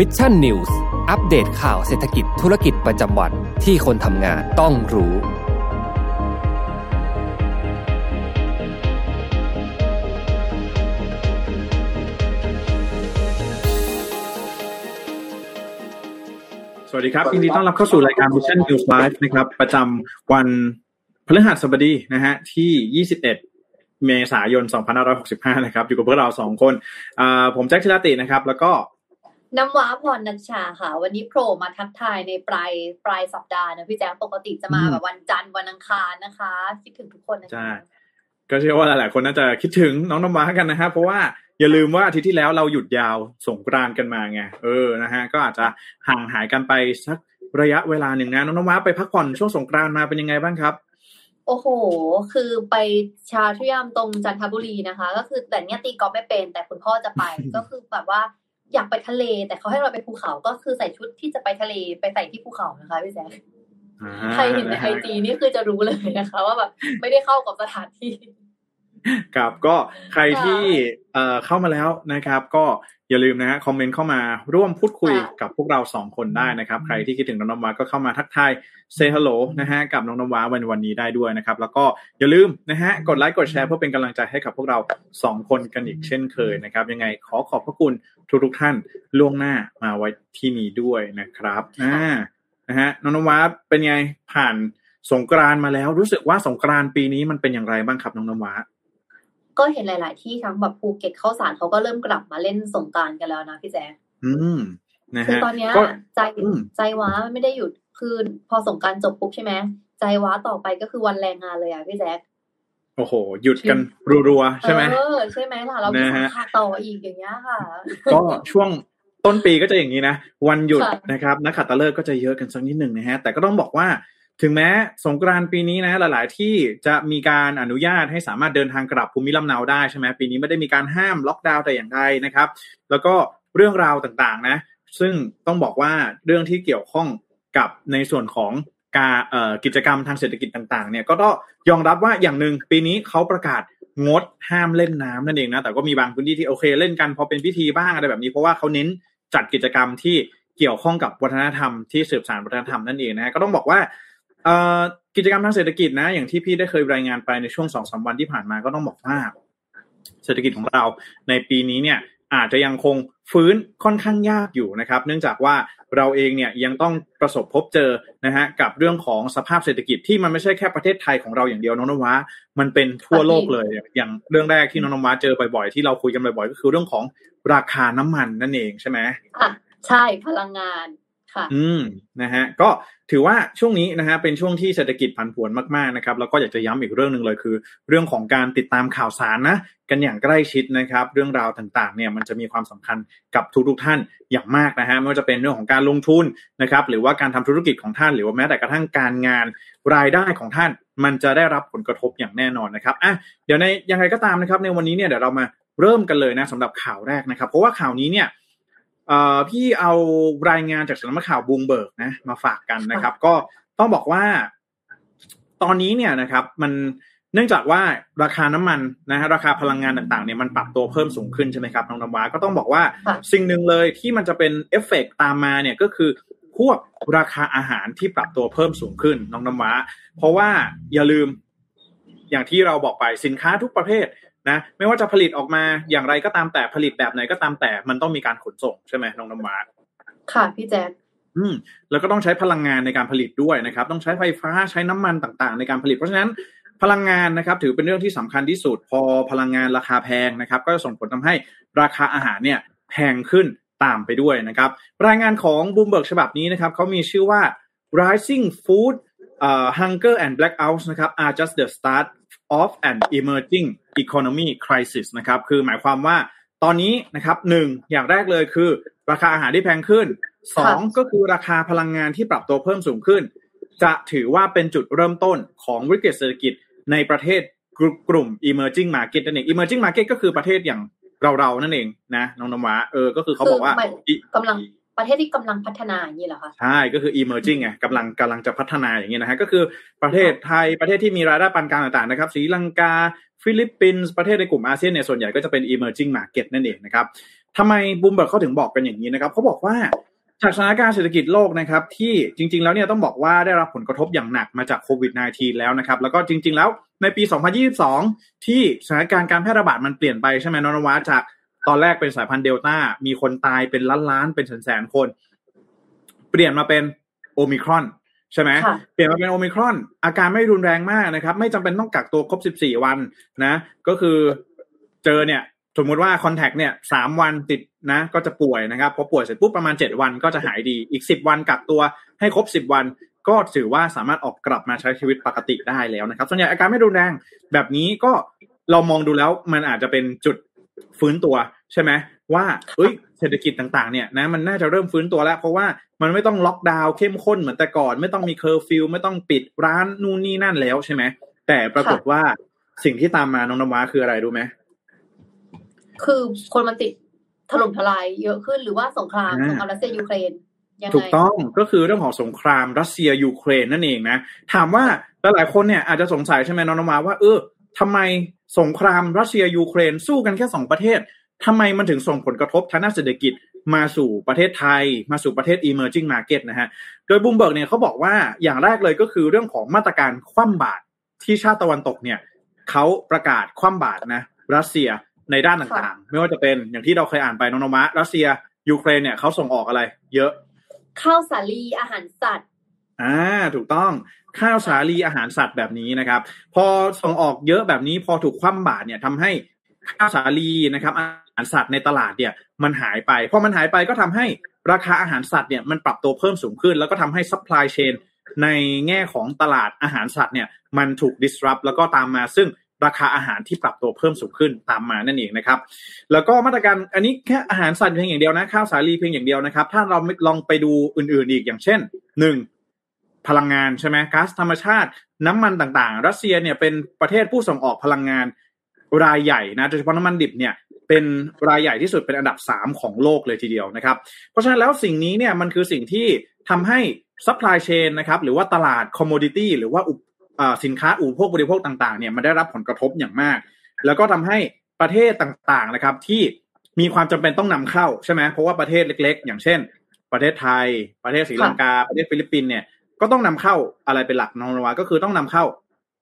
Mission News อัปเดตข่าวเศรษฐกิจธุรกิจประจำวันที่คนทำงานต้องรู้ สวัสดีครับยินดีต้อนรับเข้าสู่รายการ Mission News Live นะครับประจำวันพฤหัสบดีนะฮะที่ 21เมษายน 2565 นะครับ อยู่กับพวกเราสองคน ผมแจ็คชิลาตินะครับ แล้วก็ น้ำว้าพรนัญชาค่ะ วันนี้โผล่มาทักทายในปลายปลายสัปดาห์นะพี่แจ๊คปกติจะมาอืมแบบวันจันทร์วันอังคารนะคะคิดถึงทุกคนนะใช่คะก็เชื่อว่าหลายๆคนน่าจะคิดถึงน้องน้ำว้ากันนะฮะเพราะว่าอย่าลืมว่าอาทิตย์ที่แล้วเราหยุดยาวสงกรานต์กันมาไงเออนะฮะก็อาจจะห่างหายกันไปสักระยะเวลาหนึ่งนะน้องน้ำว้าไปพักผ่อนช่วงสงกรานต์มาเป็นยังไงบ้างครับโอ้โห คือไปชาทุยามตรงจันทบุรีนะคะ ก็คือแต่เนี้ยตีกอล์ฟไม่เป็น แต่คุณพ่อจะไป ก็คือแบบว่า อยากไปทะเล แต่เขาให้เราไปภูเขาก็คือใส่ชุดที่จะไปทะเลไปใส่ที่ภูเขานะคะพี่แจ๊คอ่าใครเห็นในไอจีนี่คือจะรู้เลยนะคะว่าแบบไม่ได้เข้ากับสถานที่ครับก็ใครที่เอ่อเข้ามาแล้วนะครับ ก็อย่าลืมนะฮะคอมเมนต์เข้ามาร่วมพูดคุยค่ะกับพวกเราสองคนได้นะครับ ใครที่คิดถึงน้องน้ำว้าก็เข้ามาทักทายsay hello นะฮะกับน้องน้ำว้าวันวันนี้ได้ด้วยนะครับ แล้วก็อย่าลืมนะฮะกดไลค์กดแชร์เพื่อเป็นกำลังใจให้กับพวกเราสองคนกันอีกเช่นเคยนะครับ ยังไงขอขอบพระคุณทุกทุกๆท่านล่วงหน้ามาไว้ที่นี้ด้วยนะครับอ่านะฮะน้องน้ำว้าเป็นไงผ่านสงกรานต์มาแล้วรู้สึกว่าสงกรานต์ปีนี้มันเป็นอย่างไรบ้างครับน้องน้ำว้า ก็เห็นหลาย ๆ ที่ทั้งแบบภูเก็ตข้าวสารเขาก็เริ่มกลับมาเล่นสงกรานต์กันแล้วนะพี่แจ๊คอืมนะคือฮะตอนเนี้ยก็ใจอืมใจว้ามันไม่ได้หยุดคือพอสงกรารจบปุ๊บใช่ไหมใจว้าต่อไปก็คือวันแรงงานเลยอะพี่แจ๊คโอ้โห หยุดกันรัวๆใช่ไหมเออใช่ไหมล่ะเรามีนะสาฮะขาต่ออีกอย่างเงี้ยค่ะ ก็ช่วงต้นปีก็จะอย่างนี้นะ วันหยุดค่ะนะครับนักขัตฤกษ์ก็จะเยอะกันสักนิดหนึ่งนะฮะแต่ก็ต้องบอกว่า ถึงแม้สงกรานต์ปีนี้นะหลาย ๆ ที่จะมีการอนุญาตให้สามารถเดินทางกลับภูมิลำเนาได้ใช่ไหมปีนี้ไม่ได้มีการห้ามล็อกดาวน์แต่อย่างใดนะครับ แล้วก็เรื่องราวต่างๆนะซึ่งต้องบอกว่าเรื่องที่เกี่ยวข้องกับในส่วนของการกิจกรรมทางเศรษฐกิจต่างๆเนี่ยก็ต้องยอมรับว่าอย่างหนึ่งปีนี้เขาประกาศงดห้ามเล่นน้ำนั่นเองนะแต่ก็มีบางพื้นที่ที่โอเคเล่นกันพอเป็นพิธีบ้างอะไรแบบนี้ เพราะว่าเขาเน้นจัดกิจกรรมที่เกี่ยวข้องกับวัฒนธรรมที่สืบสานวัฒนธรรมนั่นเองนะฮะก็ต้องบอกว่า กิจกรรมทางเศรษฐกิจนะ อย่างที่พี่ได้เคยรายงานไปในช่วงสองสามวันที่ผ่านมาก็ต้องบอกว่าเศรษฐกิจของเราในปีนี้เนี่ยอาจจะยังคงฟื้นค่อนข้างยากอยู่นะครับ เนื่องจากว่าเราเองเนี่ยยังต้องประสบพบเจอนะฮะกับเรื่องของสภาพเศรษฐกิจที่มันไม่ใช่แค่ประเทศไทยของเราอย่างเดียวน้องนวะมันเป็นทั่วโลกเลย อย่างเรื่องแรกที่น้องนวะเจอบ่อยๆที่เราคุยกันบ่อยๆ ก็คือเรื่องของราคาน้ำมันนั่นเองใช่ไหมอะใช่พลังงาน อืมนะฮะก็ถือว่าช่วงนี้นะฮะเป็นช่วงที่เศรษฐกิจผันผวนมากๆนะครับแล้วก็อยากจะย้ำอีกเรื่องหนึ่งเลยคือ เรื่องของการติดตามข่าวสารนะกันอย่างใกล้ชิดนะครับ เรื่องราวต่างๆเนี่ยมันจะมีความสำคัญกับทุกๆท่านอย่างมากนะฮะไม่ว่าจะเป็นเรื่องของการลงทุนนะครับหรือว่าการทำธุรกิจของท่าน หรือว่าแม้แต่กระทั่งการงานรายได้ของท่าน มันจะได้รับผลกระทบอย่างแน่นอนนะครับอะเดี๋ยวในยังไงก็ตามนะครับในวันนี้เนี่ยเดี๋ยวเรามาเริ่มกันเลยนะสำหรับข่าวแรกนะครับ เพราะว่าข่าวนี้เนี่ย พี่เอารายงานจากสำนักข่าวบูมเบิร์กนะ มาฝากกันนะครับ ก็ต้องบอกว่า ตอนนี้เนี่ยนะครับ มันเนื่องจากว่าราคาน้ำมันนะฮะราคาพลังงานต่างๆเนี่ยมันปรับตัวเพิ่มสูงขึ้นใช่ไหมครับน้องน้ำว้าก็ต้องบอกว่าค่ะสิ่งหนึ่งเลยที่มันจะเป็นเอฟเฟกตามมาเนี่ยก็คือพวกราคาอาหารที่ปรับตัวเพิ่มสูงขึ้นน้องน้ำว้า เพราะว่าอย่าลืมอย่างที่เราบอกไปสินค้าทุกประเภท นะไม่ว่าจะผลิตออกมาอย่างไรก็ตามแต่ผลิตแบบไหนก็ตามแต่มันต้องมีการขนส่งใช่ไหมน้องน้ำว้าค่ะพี่แจ๊คอืมแล้วก็ต้องใช้พลังงานในการผลิตด้วยนะครับ ต้องใช้ไฟฟ้าใช้น้ำมันต่างๆ ในการผลิต เพราะฉะนั้นพลังงานนะครับ ถือเป็นเรื่องที่สำคัญที่สุด พอพลังงานราคาแพงนะครับ ก็จะส่งผลทำให้ราคาอาหารเนี่ยแพงขึ้นตามไปด้วยนะครับ รายงานของบูมเบิร์กฉบับนี้นะครับเขามีชื่อว่า rising food uh, hunger and blackouts นะครับ are just the start of an emerging economy crisis นะครับ คือหมายความว่าตอนนี้นะครับหนึ่งอย่างแรกเลยคือ ราคาอาหารที่แพงขึ้นสองก็คือราคาพลังงานที่ปรับตัวเพิ่มสูงขึ้น จะถือว่าเป็นจุดเริ่มต้นของวิกฤตเศรษฐกิจในประเทศกลุ่มกลุ่ม emerging market นั่นเอง emerging market ก็คือประเทศอย่างเราๆนั่นเองนะน้องนวะเออก็คือเขาบอกว่าคือหมายอีกำลัง ประเทศที่กำลังพัฒนาอย่างนี้เหรอคะใช่ก็คือ emerging ไงกำลังกำลังจะพัฒนาอย่างนี้นะฮะก็คือประเทศไทยประเทศที่มีรายได้ปานกลางต่างๆนะครับศรีลังกา ฟิลิปปินส์ประเทศในกลุ่มอาเซียนเนี่ยส่วนใหญ่ก็จะเป็น emerging market นั่นเองนะครับทำไมบูมเบิร์กเขาถึงบอกกันอย่างนี้นะครับเขาบอกว่าจากสถานการณ์เศรษฐกิจโลกนะครับที่จริง ๆ แล้วเนี่ยต้องบอกว่าได้รับผลกระทบอย่างหนักมาจากโควิด -19 แล้วนะครับ แล้วก็จริง ๆ แล้วในปี 2022 ที่สถานการณ์การแพร่ระบาดมันเปลี่ยนไปใช่ไหมนนวาจาก ตอนแรกเป็นสายพันธุ์เดลต้า มีคนตายเป็นล้านๆเป็นแสนๆคน เปลี่ยนมาเป็นโอมิครอนใช่ไหมเปลี่ยนมาเป็นโอมิครอน อาการไม่รุนแรงมากนะครับ ไม่จำเป็นต้องกักตัวครบ 14 วันนะ ก็คือเจอเนี่ยสมมุติว่าคอนแทคเนี่ยสามวันติดนะ ก็จะป่วยนะครับพอป่วยเสร็จปุ๊บประมาณเจ็ดวันก็จะหายดีอีกสิบวันกักตัวให้ครบสิบวัน ก็ถือว่าสามารถออกกลับมาใช้ชีวิตปกติได้แล้วนะครับ ส่วนใหญ่อาการไม่รุนแรงแบบนี้ก็เรามองดูแล้วมันอาจจะเป็นจุด ฟื้นตัวใช่ไหมว่าเอ้ยเศรษฐกิจต่างๆเนี่ยนะมันน่าจะเริ่มฟื้นตัวแล้ว เพราะว่ามันไม่ต้องล็อกดาวน์เข้มข้นเหมือนแต่ก่อน ไม่ต้องมีเคอร์ฟิวไม่ต้องปิดร้านนู่นนี่นั่นแล้วใช่ไหมแต่ปรากฏว่าสิ่งที่ตามมาน้องนวาคืออะไรรู้ไหมคือคนมันติดถล่มทลายเยอะขึ้นหรือว่าสงครามสงครามรัสเซียยูเครนถูกต้องก็คือเรื่องของสงครามรัสเซียยูเครนนั่นเองนะถามว่าหลายคนเนี่ยอาจจะสงสัยใช่ไหมน้องนมาว่าเออ ทำไมสงครามรัสเซียยูเครนสู้กันแค่สองประเทศทำไมมันถึงส่งผลกระทบทางด้านเศรษฐกิจมาสู่ประเทศไทย มาสู่ประเทศ emerging market นะฮะ โดยบูมเบิร์กเนี่ยเขาบอกว่าอย่างแรกเลยก็คือเรื่องของมาตรการคว่ำบาตรที่ชาติตะวันตกเนี่ยเขาประกาศคว่ำบาตรนะรัสเซียในด้านต่างๆ ไม่ว่าจะเป็นอย่างที่เราเคยอ่านไปนนมะรัสเซียยูเครนเนี่ยเขาส่งออกอะไร เยอะข้าวสาลีอาหารสัตว์ อ่าถูกต้องข้าวสาลีอาหารสัตว์แบบนี้นะครับ พอส่งออกเยอะแบบนี้พอถูกคว่ำบาตรเนี่ยทำให้ข้าวสาลีนะครับ อาหารสัตว์ในตลาดเนี่ยมันหายไปพอมันหายไปก็ทำให้ราคาอาหารสัตว์เนี่ยมันปรับตัวเพิ่มสูงขึ้น แล้วก็ทำให้ซัพพลายเชนในแง่ของตลาดอาหารสัตว์เนี่ยมันถูก disrupt แล้วก็ตามมาซึ่งราคาอาหารที่ปรับตัวเพิ่มสูงขึ้นตามมานั่นเองนะครับ แล้วก็มาตรการอันนี้แค่อาหารสัตว์เพียงอย่างเดียวนะข้าวสาลีเพียงอย่างเดียวนะครับ ถ้าเราลองไปดูอื่นๆอีกอย่างเช่นหนึ่ง พลังงานใช่ไหมก๊าซธรรมชาติน้ำมันต่างๆ รัสเซียเนี่ยเป็นประเทศผู้ส่งออกพลังงานรายใหญ่นะโดยเฉพาะน้ำมันดิบเนี่ยเป็นรายใหญ่ที่สุดเป็นอันดับ 3 ของโลกเลยทีเดียวนะครับ เพราะฉะนั้นแล้วสิ่งนี้เนี่ยมันคือสิ่งที่ทำให้ supply chain นะครับหรือว่าตลาด commodity หรือว่าสินค้าอุปโภคบริโภคต่างๆเนี่ยมันได้รับผลกระทบอย่างมาก แล้วก็ทำให้ประเทศต่างๆนะครับที่มีความจำเป็นต้องนำเข้าใช่ไหมเพราะว่าประเทศเล็ก ๆ อย่างเช่น ประเทศไทย ประเทศศรีลังกาประเทศฟิลิปปินส์เนี่ย ก็ต้องนำเข้าอะไรเป็นหลักนองวาก็คือต้องนำเข้า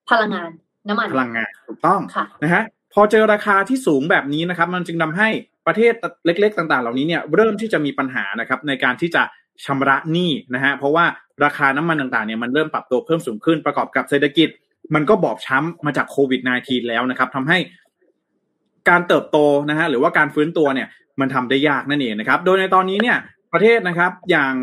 พลังงานน้ำมันพลังงานถูกต้องนะฮะพอเจอราคาที่สูงแบบนี้นะครับ มันจึงทาให้ประเทศเล็ก ๆ ต่าง ๆ เหล่านี้เนี่ยเริ่มที่จะมีปัญหานะครับ ในการที่จะชำระหนี้นะฮะเพราะว่าราคาน้ำมันต่างๆเนี่ยมันเริ่มปรับตัวเพิ่มสูงขึ้นประกอบกับเศรษฐกิจ มันก็บอบช้ำมาจากโควิด -19 แล้วนะครับทำให้การเติบโตนะฮะหรือว่าการฟื้นตัวเนี่ยมันทำได้ยากนั่นเองนะครับ โดยในตอนนี้เนี่ยประเทศนะครับอย่าง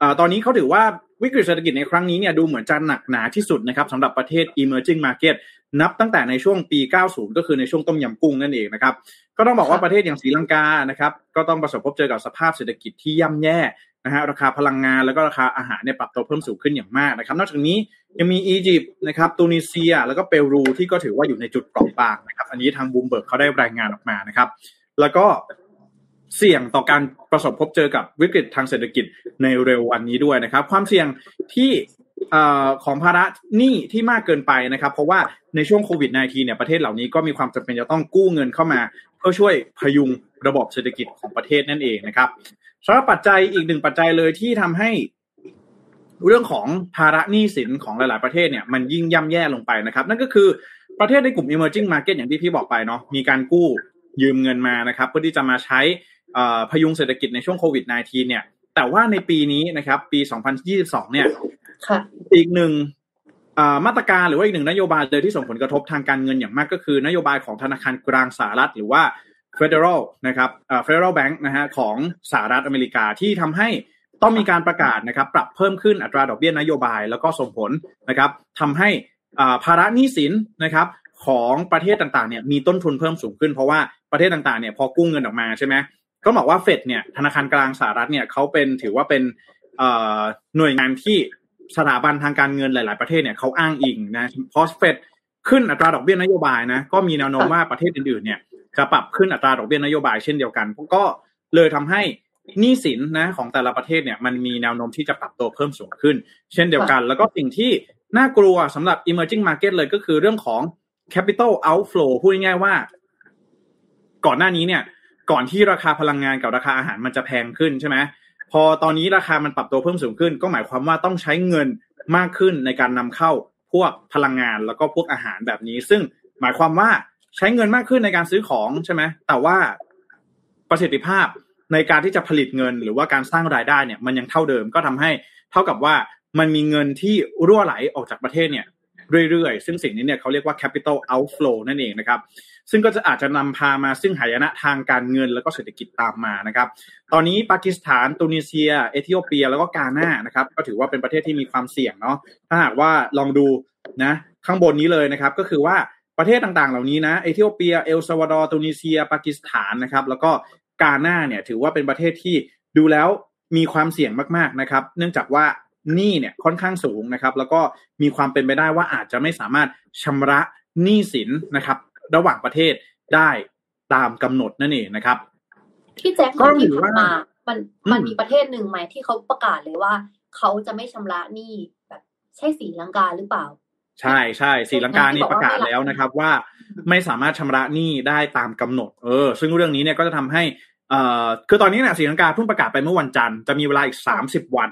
อตอนนี้เขาถือว่า วิกฤตเศรษฐกิจในครั้งนี้เนี่ยดูเหมือนจะหนักหนาที่สุดนะครับสำหรับประเทศ emerging market นับตั้งแต่ในช่วงปี 90 ก็คือในช่วงต้มยำกุ้งนั่นเองนะครับ ก็ต้องบอกว่าประเทศอย่างศรีลังกานะครับ ก็ต้องประสบพบเจอกับสภาพเศรษฐกิจที่ย่ำแย่นะฮะราคาพลังงานแล้วก็ราคาอาหารเนี่ยปรับตัวเพิ่มสูงขึ้นอย่างมากนะครับ นอกจากนี้ยังมีอียิปต์นะครับตูนิเซีย แล้วก็เปรูที่ก็ถือว่าอยู่ในจุดเปราะบางนะครับ อันนี้ทางบูมเบิร์กเขาได้รายงานออกมานะครับ แล้วก็ เสี่ยงต่อการประสบพบเจอกับวิกฤตทางเศรษฐกิจในเร็ววันนี้ด้วยนะครับ ความเสี่ยงที่ของภาระหนี้ที่มากเกินไปนะครับ เพราะว่าในช่วงโควิด -19 เนี่ยประเทศเหล่านี้ก็มีความจำเป็นจะต้องกู้เงินเข้ามาเพื่อช่วยพยุงระบบเศรษฐกิจของประเทศนั่นเองนะครับสำหรับปัจจัยอีกหนึ่งปัจจัยเลยที่ทำให้เรื่องของภาระหนี้สินของหลาย ๆ ประเทศเนี่ยมันยิ่งย่ำแย่ลงไปนะครับ นั่นก็คือประเทศในกลุ่ม emerging market อย่างที่พี่บอกไปเนาะมีการกู้ยืมเงินมานะครับ เพื่อที่จะมาใช้ พยุงเศรษฐกิจในช่วงโควิด -19 เนี่ย แต่ว่าในปีนี้นะครับ ปี 2022 เนี่ยอีกหนึ่งมาตรการหรือว่าอีกหนึ่งนโยบายเลยที่ส่งผลกระทบทางการเงินอย่างมากก็คือนโยบายของธนาคารกลางสหรัฐ หรือว่า Federal นะครับเอ่อ Federal Bank นะฮะของสหรัฐอเมริกาที่ทำให้ต้องมีการประกาศนะครับ ปรับเพิ่มขึ้นอัตราดอกเบี้ยนโยบาย แล้วก็ส่งผลนะครับทำให้ภาระหนี้สินนะครับของประเทศต่างๆเนี่ยมีต้นทุนเพิ่มสูงขึ้นเพราะว่าประเทศต่างๆเนี่ยพอกู้เงินออกมาใช่ไหม ก็บอกว่าเฟดเนี่ยธนาคารกลางสหรัฐเนี่ยเขาเป็นถือว่าเป็นหน่วยงานที่สถาบันทางการเงินหลาย ๆ ประเทศเนี่ยเขาอ้างอิงนะพอเฟดขึ้นอัตราดอกเบี้ยนโยบายนะก็มีแนวโน้มว่าประเทศอื่น ๆ เนี่ยจะปรับขึ้นอัตราดอกเบี้ยนโยบายเช่นเดียวกันก็เลยทำให้หนี้สินนะของแต่ละประเทศเนี่ยมันมีแนวโน้มที่จะปรับตัวเพิ่มสูงขึ้น เช่นเดียวกัน แล้วก็สิ่งที่น่ากลัวสำหรับ emerging market เลยก็คือเรื่องของ capital outflow พูดง่ายๆว่า ก่อนหน้านี้เนี่ย ก่อนที่ราคาพลังงานกับราคาอาหารมันจะแพงขึ้นใช่ไหมพอตอนนี้ราคามันปรับตัวเพิ่มสูงขึ้น ก็หมายความว่าต้องใช้เงินมากขึ้นในการนำเข้าพวกพลังงานแล้วก็พวกอาหารแบบนี้ ซึ่งหมายความว่าใช้เงินมากขึ้นในการซื้อของใช่ไหมแต่ว่าประสิทธิภาพในการที่จะผลิตเงิน หรือว่าการสร้างรายได้เนี่ยมันยังเท่าเดิมก็ทำให้เท่ากับว่ามันมีเงินที่รั่วไหลออกจากประเทศเนี่ย เรื่อยๆ ซึ่งสิ่งนี้เนี่ยเขาเรียกว่า capital outflow นั่นเองนะครับ ซึ่งก็จะอาจจะนำพามาซึ่งหายนะทางการเงินแล้วก็เศรษฐกิจตามมานะครับ ตอนนี้ปากีสถานตุนิเซีย เอธิโอเปีย แล้วก็กาหน้านะครับ ก็ถือว่าเป็นประเทศที่มีความเสี่ยงเนาะ ถ้าหากว่าลองดูนะข้างบนนี้เลยนะครับ ก็คือว่าประเทศต่างๆ เหล่านี้นะ เอธิโอเปีย เอลซาวาดอร์ ตุนิเซีย ปากีสถานนะครับ แล้วก็กาหน้าเนี่ยถือว่าเป็นประเทศที่ดูแล้วมีความเสี่ยงมากๆนะครับ เนื่องจากว่า หนี้เนี่ยค่อนข้างสูงนะครับ แล้วก็มีความเป็นไปได้ว่าอาจจะไม่สามารถชำระหนี้สินนะครับ ระหว่างประเทศได้ตามกำหนดนั่นเองนะครับพี่แจ็คก็ที่ถือผ่านว่ามามันอืมมันมีประเทศหนึ่งไหมที่เขาประกาศเลยว่า เขาจะไม่ชำระหนี้แบบใช่สีลังกาหรือเปล่า ใช่ใช่ศรีลังกานี่ที่บอกประกาศว่าไม่รับแล้วนะครับ ว่าไม่สามารถชำระหนี้ได้ตามกำหนด เออ ซึ่งเรื่องนี้เนี่ยก็จะทำให้เอ่อคือตอนนี้เนี่ยศรีลังกาเพิ่งประกาศไปเมื่อวันจันทร์จะมีเวลาอีกสามสิบวัน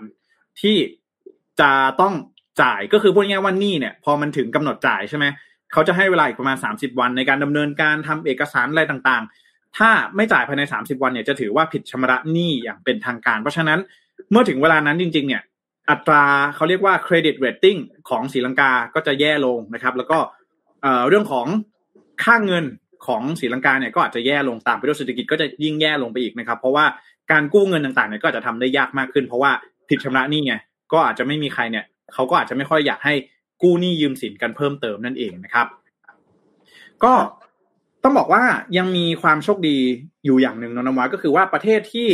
ที่ จะต้องจ่ายก็คือพูดง่ายๆว่านี้เนี่ยพอมันถึงกำหนดจ่ายใช่ไหมเขาจะให้เวลาอีกประมาณสามสิบวันในการดำเนินการทำเอกสารอะไรต่างๆ ถ้าไม่จ่ายภายในสามสิบวันเนี่ยจะถือว่าผิดชำระหนี้อย่างเป็นทางการ เพราะฉะนั้นเมื่อถึงเวลานั้นจริง ๆ เนี่ยอัตราเขาเรียกว่า credit ratingของศรีลังกาก็จะแย่ลงนะครับ แล้วก็เรื่องของค่าเงินของศรีลังกาเนี่ยก็อาจจะแย่ลงตามไปด้วยเศรษฐกิจก็จะยิ่งแย่ลงไปอีกนะครับ เพราะว่าการกู้เงินต่างๆเนี่ยก็จจะทำได้ยากมากขึ้น เพราะว่าผิดชำระหนี้ไง ก็อาจจะไม่มีใครเนี่ยเขาก็อาจจะไม่ค่อยอยากให้กู้หนี้ยืมสินกันเพิ่มเติมนั่นเองนะครับ ก็ต้องบอกว่ายังมีความโชคดีอยู่อย่างหนึ่งนะนวัดก็คือว่าประเทศที่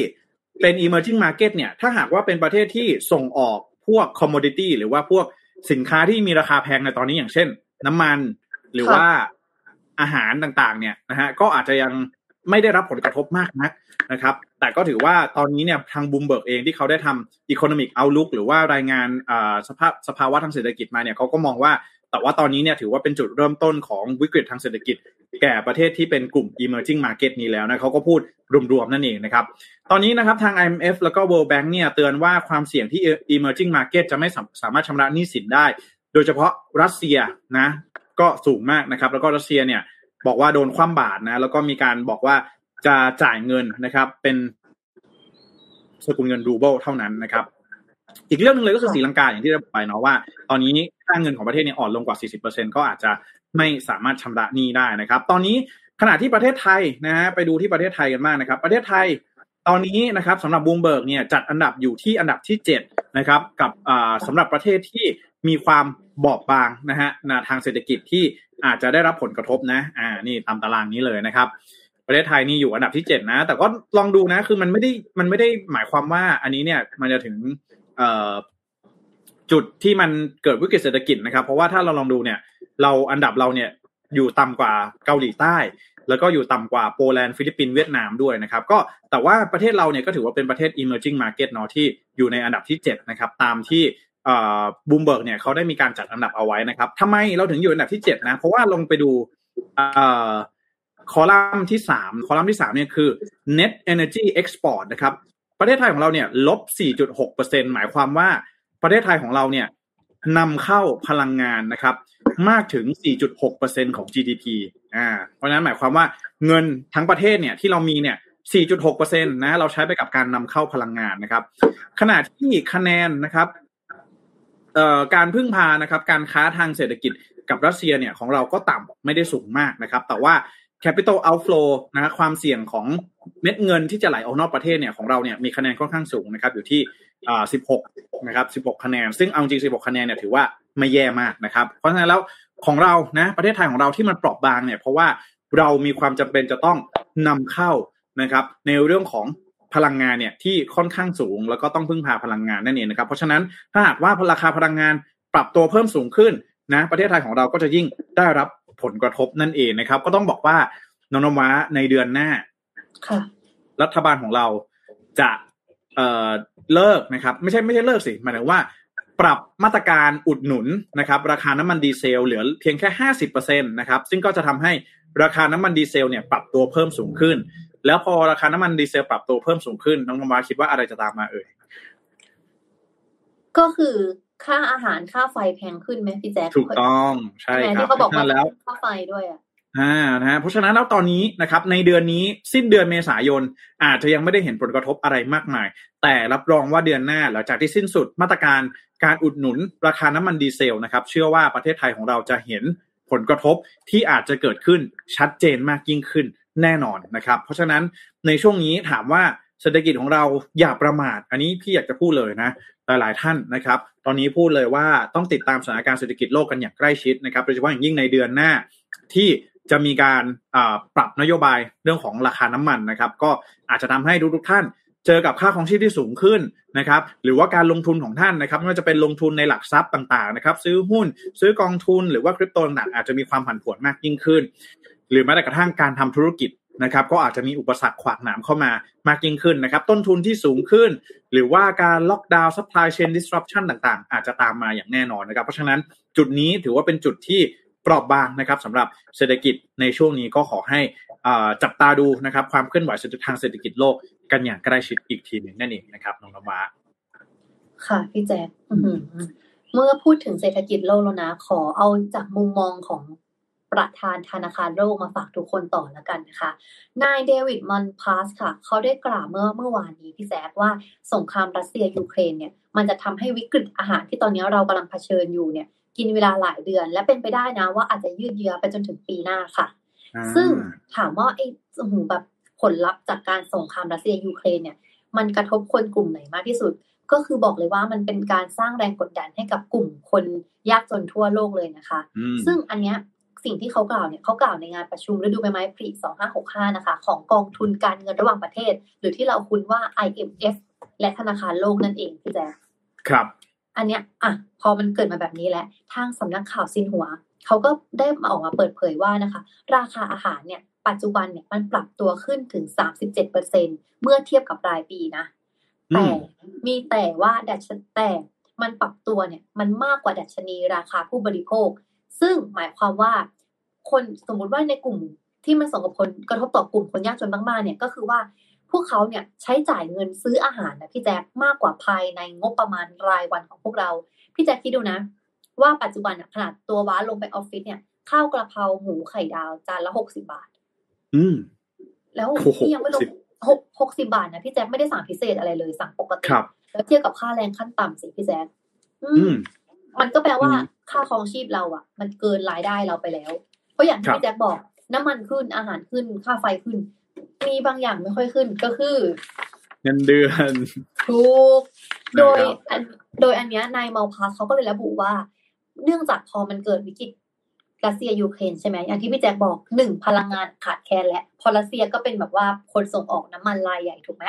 เป็น emerging market เนี่ย ถ้าหากว่าเป็นประเทศที่ส่งออกพวก commodity หรือว่าพวกสินค้าที่มีราคาแพงในตอนนี้อย่างเช่น น้ำมันหรือว่าอาหารต่างๆ เนี่ยนะฮะก็อาจจะยังไม่ได้รับผลกระทบมากนักนะครับ แต่ก็ถือว่าตอนนี้เนี่ยทางบูมเบิร์กเองที่เขาได้ทำ economic outlook หรือว่ารายงานสภาพสภาวะทางเศรษฐกิจมาเนี่ยเขาก็มองว่า แต่ว่าตอนนี้เนี่ยถือว่าเป็นจุดเริ่มต้นของวิกฤตทางเศรษฐกิจ แก่ประเทศที่เป็นกลุ่ม emerging market นี้แล้วนะเขาก็พูดรวมๆนั่นเองนะครับ ตอนนี้นะครับทาง IMF แล้วก็ World Bank เนี่ยเตือนว่าความเสี่ยงที่ emerging market จะไม่สาสามารถชำระหนี้สินได้ โดยเฉพาะรัสเซียนะก็สูงมากนะครับ แล้วก็รัสเซียเนี่ยบอกว่าโดนคว่ำบาตรนะแล้วก็มีการบอกว่า จะจ่ายเงินนะครับ เป็นสกุลเงินรูเบิลเท่านั้นนะครับ อีกเรื่องหนึงเลยก็คือค่ะศรีลังกาอย่างที่เราบอกไปเนาะว่า ตอนนี้ค่าเงินของประเทศเนี่ยอ่อนลงกว่า 40%ก็อาจจะไม่สามารถชำระหนี้ได้นะครับ ตอนนี้ขณะที่ประเทศไทยนะฮะไปดูที่ประเทศไทยกันบ้างนะครับ ประเทศไทยตอนนี้นะครับสำหรับบูมเบิร์กเนี่ยจัดอันดับอยู่ที่อันดับที่7นะครับกับอ่าสำหรับประเทศที่มีความบอบบางนะฮะนะทางเศรษฐกิจที่อาจจะได้รับผลกระทบนะอ่านี่ตามตารางนี้เลยนะครับ ประเทศไทยนี่อยู่อันดับที่เจ็ดนะ แต่ก็ลองดูนะ คือมันไม่ได้มันไม่ได้หมายความว่า อันนี้เนี่ยมันจะถึงเอ่อจุดที่มันเกิดวิกฤตเศรษฐกิจนะครับ เพราะว่าถ้าเราลองดูเนี่ย เราอันดับเราเนี่ยอยู่ต่ำกว่าเกาหลีใต้ แล้วก็อยู่ต่ำกว่าโปแลนด์ฟิลิปปินส์เวียดนามด้วยนะครับ ก็แต่ว่าประเทศเราเนี่ยก็ถือว่าเป็นประเทศ emerging market เนาะที่อยู่ในอันดับที่7นะครับตามที่บูมเบิร์กเนี่ยเขาได้มีการจัดอันดับเอาไว้นะครับทำไมเราถึงอยู่อันดับที่7นะเพราะว่าลงไปดู คอลัมน์ที่3คอลัมน์ที่3เนี่ยคือ net energy export นะครับ ประเทศไทยของเราเนี่ยลบ 4.6%หมายความว่าประเทศไทยของเราเนี่ยนำเข้าพลังงานนะครับ มากถึง 4.6%ของ GDP อ่า เพราะนั้นหมายความว่าเงินทั้งประเทศเนี่ยที่เรามีเนี่ย 4.6%นะเราใช้ไปกับการนำเข้าพลังงานนะครับ ขณะที่คะแนนนะครับเอ่อการพึ่งพานะครับ การค้าทางเศรษฐกิจกับรัสเซียเนี่ยของเราก็ต่ำไม่ได้สูงมากนะครับ แต่ว่า capital outflow นะฮะความเสี่ยงของเม็ดเงินที่จะไหลออกนอกประเทศเนี่ยของเราเนี่ยมีคะแนนค่อนข้างสูงนะครับอยู่ที่อ่า16 นะครับ 16 คะแนน ซึ่งเอาจริง 16 คะแนนเนี่ยถือว่าไม่แย่มากนะครับ เพราะฉะนั้นแล้วของเรานะประเทศไทยของเราที่มันเปราะบางเนี่ยเพราะว่าเรามีความจำเป็นจะต้องนำเข้านะครับ ในเรื่องของพลังงานเนี่ยที่ค่อนข้างสูง แล้วก็ต้องพึ่งพาพลังงานนั่นเองนะครับ เพราะฉะนั้นถ้าหากว่าราคาพลังงานปรับตัวเพิ่มสูงขึ้นนะประเทศไทยของเราก็จะยิ่งได้รับ ผลกระทบนั่นเองนะครับ ก็ต้องบอกว่าน้องนวะในเดือนหน้าค่ะรัฐบาลของเราจะเอ่อเลิกนะครับ ไม่ใช่ไม่ใช่เลิกสิหมายถึงว่า ปรับมาตรการอุดหนุนนะครับ ราคาน้ำมันดีเซลเหลือเพียงแค่ห้าสิบเปอร์เซ็นตนะครับซึ่งก็จะทำให้ราคาน้ำมันดีเซลเนี่ยปรับตัวเพิ่มสูงขึ้น แล้วพอราคาน้ำมันดีเซลปรับตัวเพิ่มสูงขึ้นน้องนมาคิดว่าอะไรจะตามมาเอ่ยก็คือ ค่าอาหารค่าไฟแพงขึ้นไหมพี่แจ๊คถูกต้องใช่ใช่ไหมครับที่เขาบอกว่าแล้วค่าไฟด้วยอะอ่านะฮะเพราะฉะนั้นแล้วตอนนี้นะครับในเดือนนี้สิ้นเดือนเมษายน อาจจะยังไม่ได้เห็นผลกระทบอะไรมากมาย แต่รับรองว่าเดือนหน้าหลังจากที่สิ้นสุดมาตรการการอุดหนุนราคาน้ำมันดีเซลนะครับ เชื่อว่าประเทศไทยของเราจะเห็นผลกระทบที่อาจจะเกิดขึ้นชัดเจนมากยิ่งขึ้นแน่นอนนะครับ เพราะฉะนั้นในช่วงนี้ถามว่าเศรษฐกิจของเราอย่าประมาท อันนี้พี่อยากจะพูดเลยนะ หลาย ๆ ท่านนะครับ ตอนนี้พูดเลยว่าต้องติดตามสถานการณ์เศรษฐกิจโลกกันอย่างใกล้ชิดนะครับ โดยเฉพาะอย่างยิ่งในเดือนหน้าที่จะมีการปรับนโยบายเรื่องของราคาน้ำมันนะครับ ก็อาจจะทำให้ทุกๆท่านเจอกับค่าของชีพที่สูงขึ้นนะครับ หรือว่าการลงทุนของท่านนะครับไม่ว่าจะเป็นลงทุนในหลักทรัพย์ต่าง ๆ นะครับ ซื้อหุ้น ซื้อกองทุนหรือว่าคริปโตต่างๆอาจจะมีความผันผวนมากยิ่งขึ้น หรือแม้แต่กระทั่งการทำธุรกิจ นะครับก็อาจจะมีอุปสรรคขวากหนามเข้ามามากยิ่งขึ้นนะครับต้นทุนที่สูงขึ้น หรือว่าการล็อกดาวน์ supply chain disruption ต่างๆ อาจจะตามมาอย่างแน่นอนนะครับ เพราะฉะนั้นจุดนี้ถือว่าเป็นจุดที่เปราะบางนะครับสำหรับเศรษฐกิจในช่วงนี้ก็ขอให้จับตาดูนะครับความเคลื่อนไหวทางเศรษฐกิจโลกกันอย่างใกล้ชิดอีกทีหนึ่งนั่นเองนะครับน้องนวาค่ะพี่แจ๊คเมื่อพูดถึงเศรษฐกิจโลกแล้วนะ ขอเอาจากมุมมองของ ประธานธนาคารโลกมาฝากทุกคนต่อแล้วกันนะคะ นายเดวิดมัลพาสค่ะ เขาได้กล่าวเมื่อเมื่อวานนี้พี่แจ๊คว่าสงครามรัสเซียยูเครนเนี่ยมันจะทำให้วิกฤตอาหารที่ตอนนี้เรากำลังเผชิญอยู่เนี่ยกินเวลาหลายเดือน และเป็นไปได้นะว่าอาจจะยืดเยื้อไปจนถึงปีหน้าค่ะ ซึ่งถามว่าไอ้หูแบบผลลัพธ์จากการสงครามรัสเซียยูเครนเนี่ยมันกระทบคนกลุ่มไหนมากที่สุด ก็คือบอกเลยว่ามันเป็นการสร้างแรงกดดันให้กับกลุ่มคนยากจนทั่วโลกเลยนะคะ ซึ่งอันเนี้ย สิ่งที่เขากล่าวเนี่ยเขากล่าวในงานประชุมฤดูใบไม้ผลิ2565 นะคะ ของกองทุนการเงินระหว่างประเทศ หรือที่เราคุ้นว่า IMF และธนาคารโลกนั่นเองพี่แจ๊ครับ อันเนี้ยอะพอมันเกิดมาแบบนี้แล้วทางสำนักข่าวซินหัวเขาก็ได้มาออกมาเปิดเผยว่านะคะ ราคาอาหารเนี่ยปัจจุบันเนี่ยมันปรับตัวขึ้นถึง 37เปอร์เซ็นเมื่อเทียบกับรายปีนะ แต่มีแต่ว่าดัชแต่มันปรับตัวเนี่ยมันมากกว่าดัชนีราคาผู้บริโภค ซึ่งหมายความว่า คนสมมุติว่าในกลุ่มที่มันส่งผลกระทบต่อกลุ่มคนยากจนมากๆเนี่ยก็คือว่าพวกเขาเนี่ยใช้จ่ายเงินซื้ออาหารนะพี่แจ๊คมากกว่าภายในงบประมาณรายวันของพวกเรา พี่แจ๊คคิดดูนะ ว่าปัจจุบันขนาดตัวว้าลงไปออฟฟิศเนี่ยข้าวกระเพราหมูไข่ดาวจานละหกสิบาท อืม แล้วที่ยังไม่ลงหกหกสิบาทนะพี่แจ๊คไม่ได้สั่งพิเศษอะไรเลยสั่งปกติแล้วเทียบกับค่าแรงขั้นต่ำสิพี่แจ๊คอืม มันก็แปลว่าค่าครองชีพเราอะ มันเกินรายได้เราไปแล้วเพ ราะอย่างที่พี่แจ๊คบอกน้ำมันขึ้นอาหารขึ้นค่าไฟขึ้น มีบางอย่างไม่ค่อยขึ้นก็คือ เงินเดือนถูกโดยโดยอันเนี้ยนายเมาพาสเขาก็เลยระบุว่า เนื่องจากพอมันเกิดวิกฤตรัสเซียยูเครนใช่ไหมอย่างที่พี่แจ็คบอกหนึ่งพลังงานขาดแคลนและพอรัสเซียก็เป็นแบบว่าคนส่งออกน้ำมันรายใหญ่ถูกไหม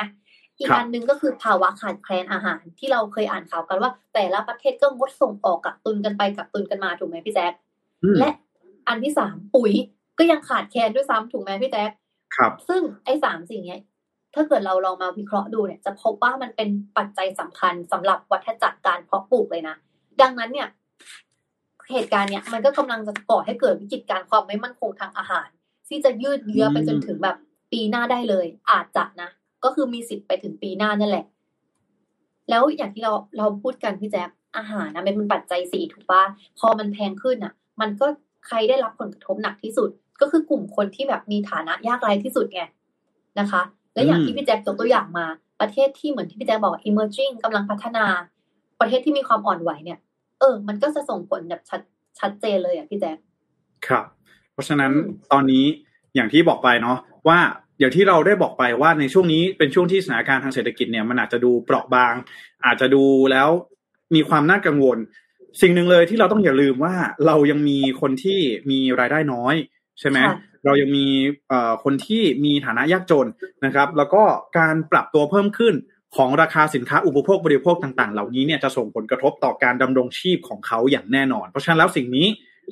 อีกอันหนึ่งก็คือภาวะขาดแคลนอาหารที่เราเคยอ่านข่าวกันว่า แต่ละประเทศก็งดส่งออกกักตุนกันไปกักตุนกันมาถูกไหมพี่แจ็คและ อันที่สามปุ๋ยก็ยังขาดแคลนด้วยซ้ำถูกไหมพี่แจ็คครับ ซึ่งไอ้สามสิ่งนี้ถ้าเกิดเราลองมาวิเคราะห์ดูเนี่ย จะพบว่ามันเป็นปัจจัยสำคัญสำหรับวัฏจักรการเพาะปลูกเลยนะ ดังนั้นเนี่ย เหตุการณ์เนี้ยมันก็กำลังจะก่อให้เกิดวิกฤตการความไม่มั่นคงทางอาหาร ที่จะยืดเยื้อไปจนถึงแบบปีหน้าได้เลย อาจจะนะก็คือมีสิทธิ์ไปถึงปีหน้านั่นแหละ แล้วอย่างที่เราเราพูดกันพี่แจ๊คอาหารนะมันเป็นปัจจัยสี่ถูกปะพอมันแพงขึ้นอะ มันก็ ใครได้รับผลกระทบหนักที่สุด ก็คือกลุ่มคนที่แบบมีฐานะยากไร้ที่สุดไงนะคะ และอย่างที่พี่แจ๊คยกตัวอย่างมา ประเทศที่เหมือนที่พี่แจ๊คบอก emerging กำลังพัฒนา ประเทศที่มีความอ่อนไหวเนี่ย เออ มันก็จะส่งผลแบบชัดชัดเจนเลยอะพี่แจ๊คครับ เพราะฉะนั้นตอนนี้อย่างที่บอกไปเนาะว่าอย่างที่เราได้บอกไปว่าในช่วงนี้เป็นช่วงที่สถานการณ์ทางเศรษฐกิจเนี่ยมันอาจจะดูเปราะบาง อาจจะดูแล้วมีความน่ากังวล สิ่งหนึ่งเลยที่เราต้องอย่าลืมว่าเรายังมีคนที่มีรายได้น้อย ใช่ไหมเรายังมีคนที่มีฐานะยากจนนะครับ แล้วก็การปรับตัวเพิ่มขึ้นของราคาสินค้าอุปโภคบริโภคต่างๆ เหล่านี้เนี่ยจะส่งผลกระทบต่อการดำรงชีพของเขาอย่างแน่นอน เพราะฉะนั้นแล้วสิ่งนี้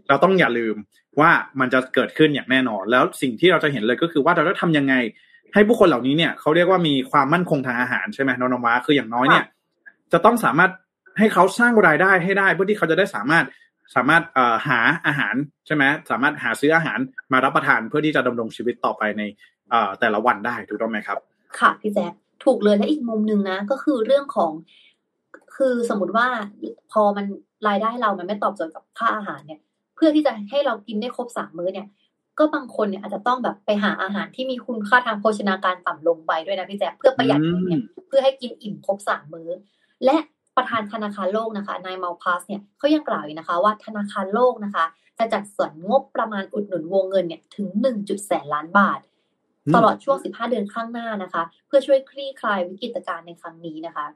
เราต้องอย่าลืมว่ามันจะเกิดขึ้นอย่างแน่นอน แล้วสิ่งที่เราจะเห็นเลยก็คือว่าเราจะทำยังไง ให้ผู้คนเหล่านี้เนี่ยเขาเรียกว่ามีความมั่นคงทางอาหารใช่ไหมน้องนวาคืออย่างน้อยเนี่ย จะต้องสามารถ ให้เขาสร้างรายได้ให้ได้เพื่อที่เขาจะได้สามารถสามารถหาอาหารใช่ไหมสามารถหาซื้ออาหารมารับประทานเพื่อที่จะดำรงชีวิตต่อไปในแต่ละวันได้ถูกต้องไหมครับ ค่ะพี่แจ๊คถูกเลยและอีกมุมหนึ่งนะ ก็คือเรื่องของ คือสมมติว่าพอมันรายได้เรามันไม่ตอบโจทย์กับค่าอาหารเนี่ย เพื่อที่จะให้เรากินได้ครบสามมื้อเนี่ย ก็บางคนเนี่ยอาจจะต้องแบบไปหาอาหารที่มีคุณค่าทางโภชนาการต่ำลงไปด้วยนะพี่แจ๊คเพื่อประหยัดเงินเนี่ยเพื่อให้กินอิ่มครบสามมื้อ และ ประธานธนาคารโลกนะคะนายมาลพาสเนี่ยเขายังกล่าวอีกนะคะว่าธนาคารโลกนะคะ จะจัดสรรงบประมาณอุดหนุนวงเงินเนี่ยถึงหนึ่งจุดแสนล้านบาท ตลอดช่วงสิบห้าเดือนข้างหน้านะคะ เพื่อช่วยคลี่คลายวิกฤตการณ์ในครั้งนี้นะคะ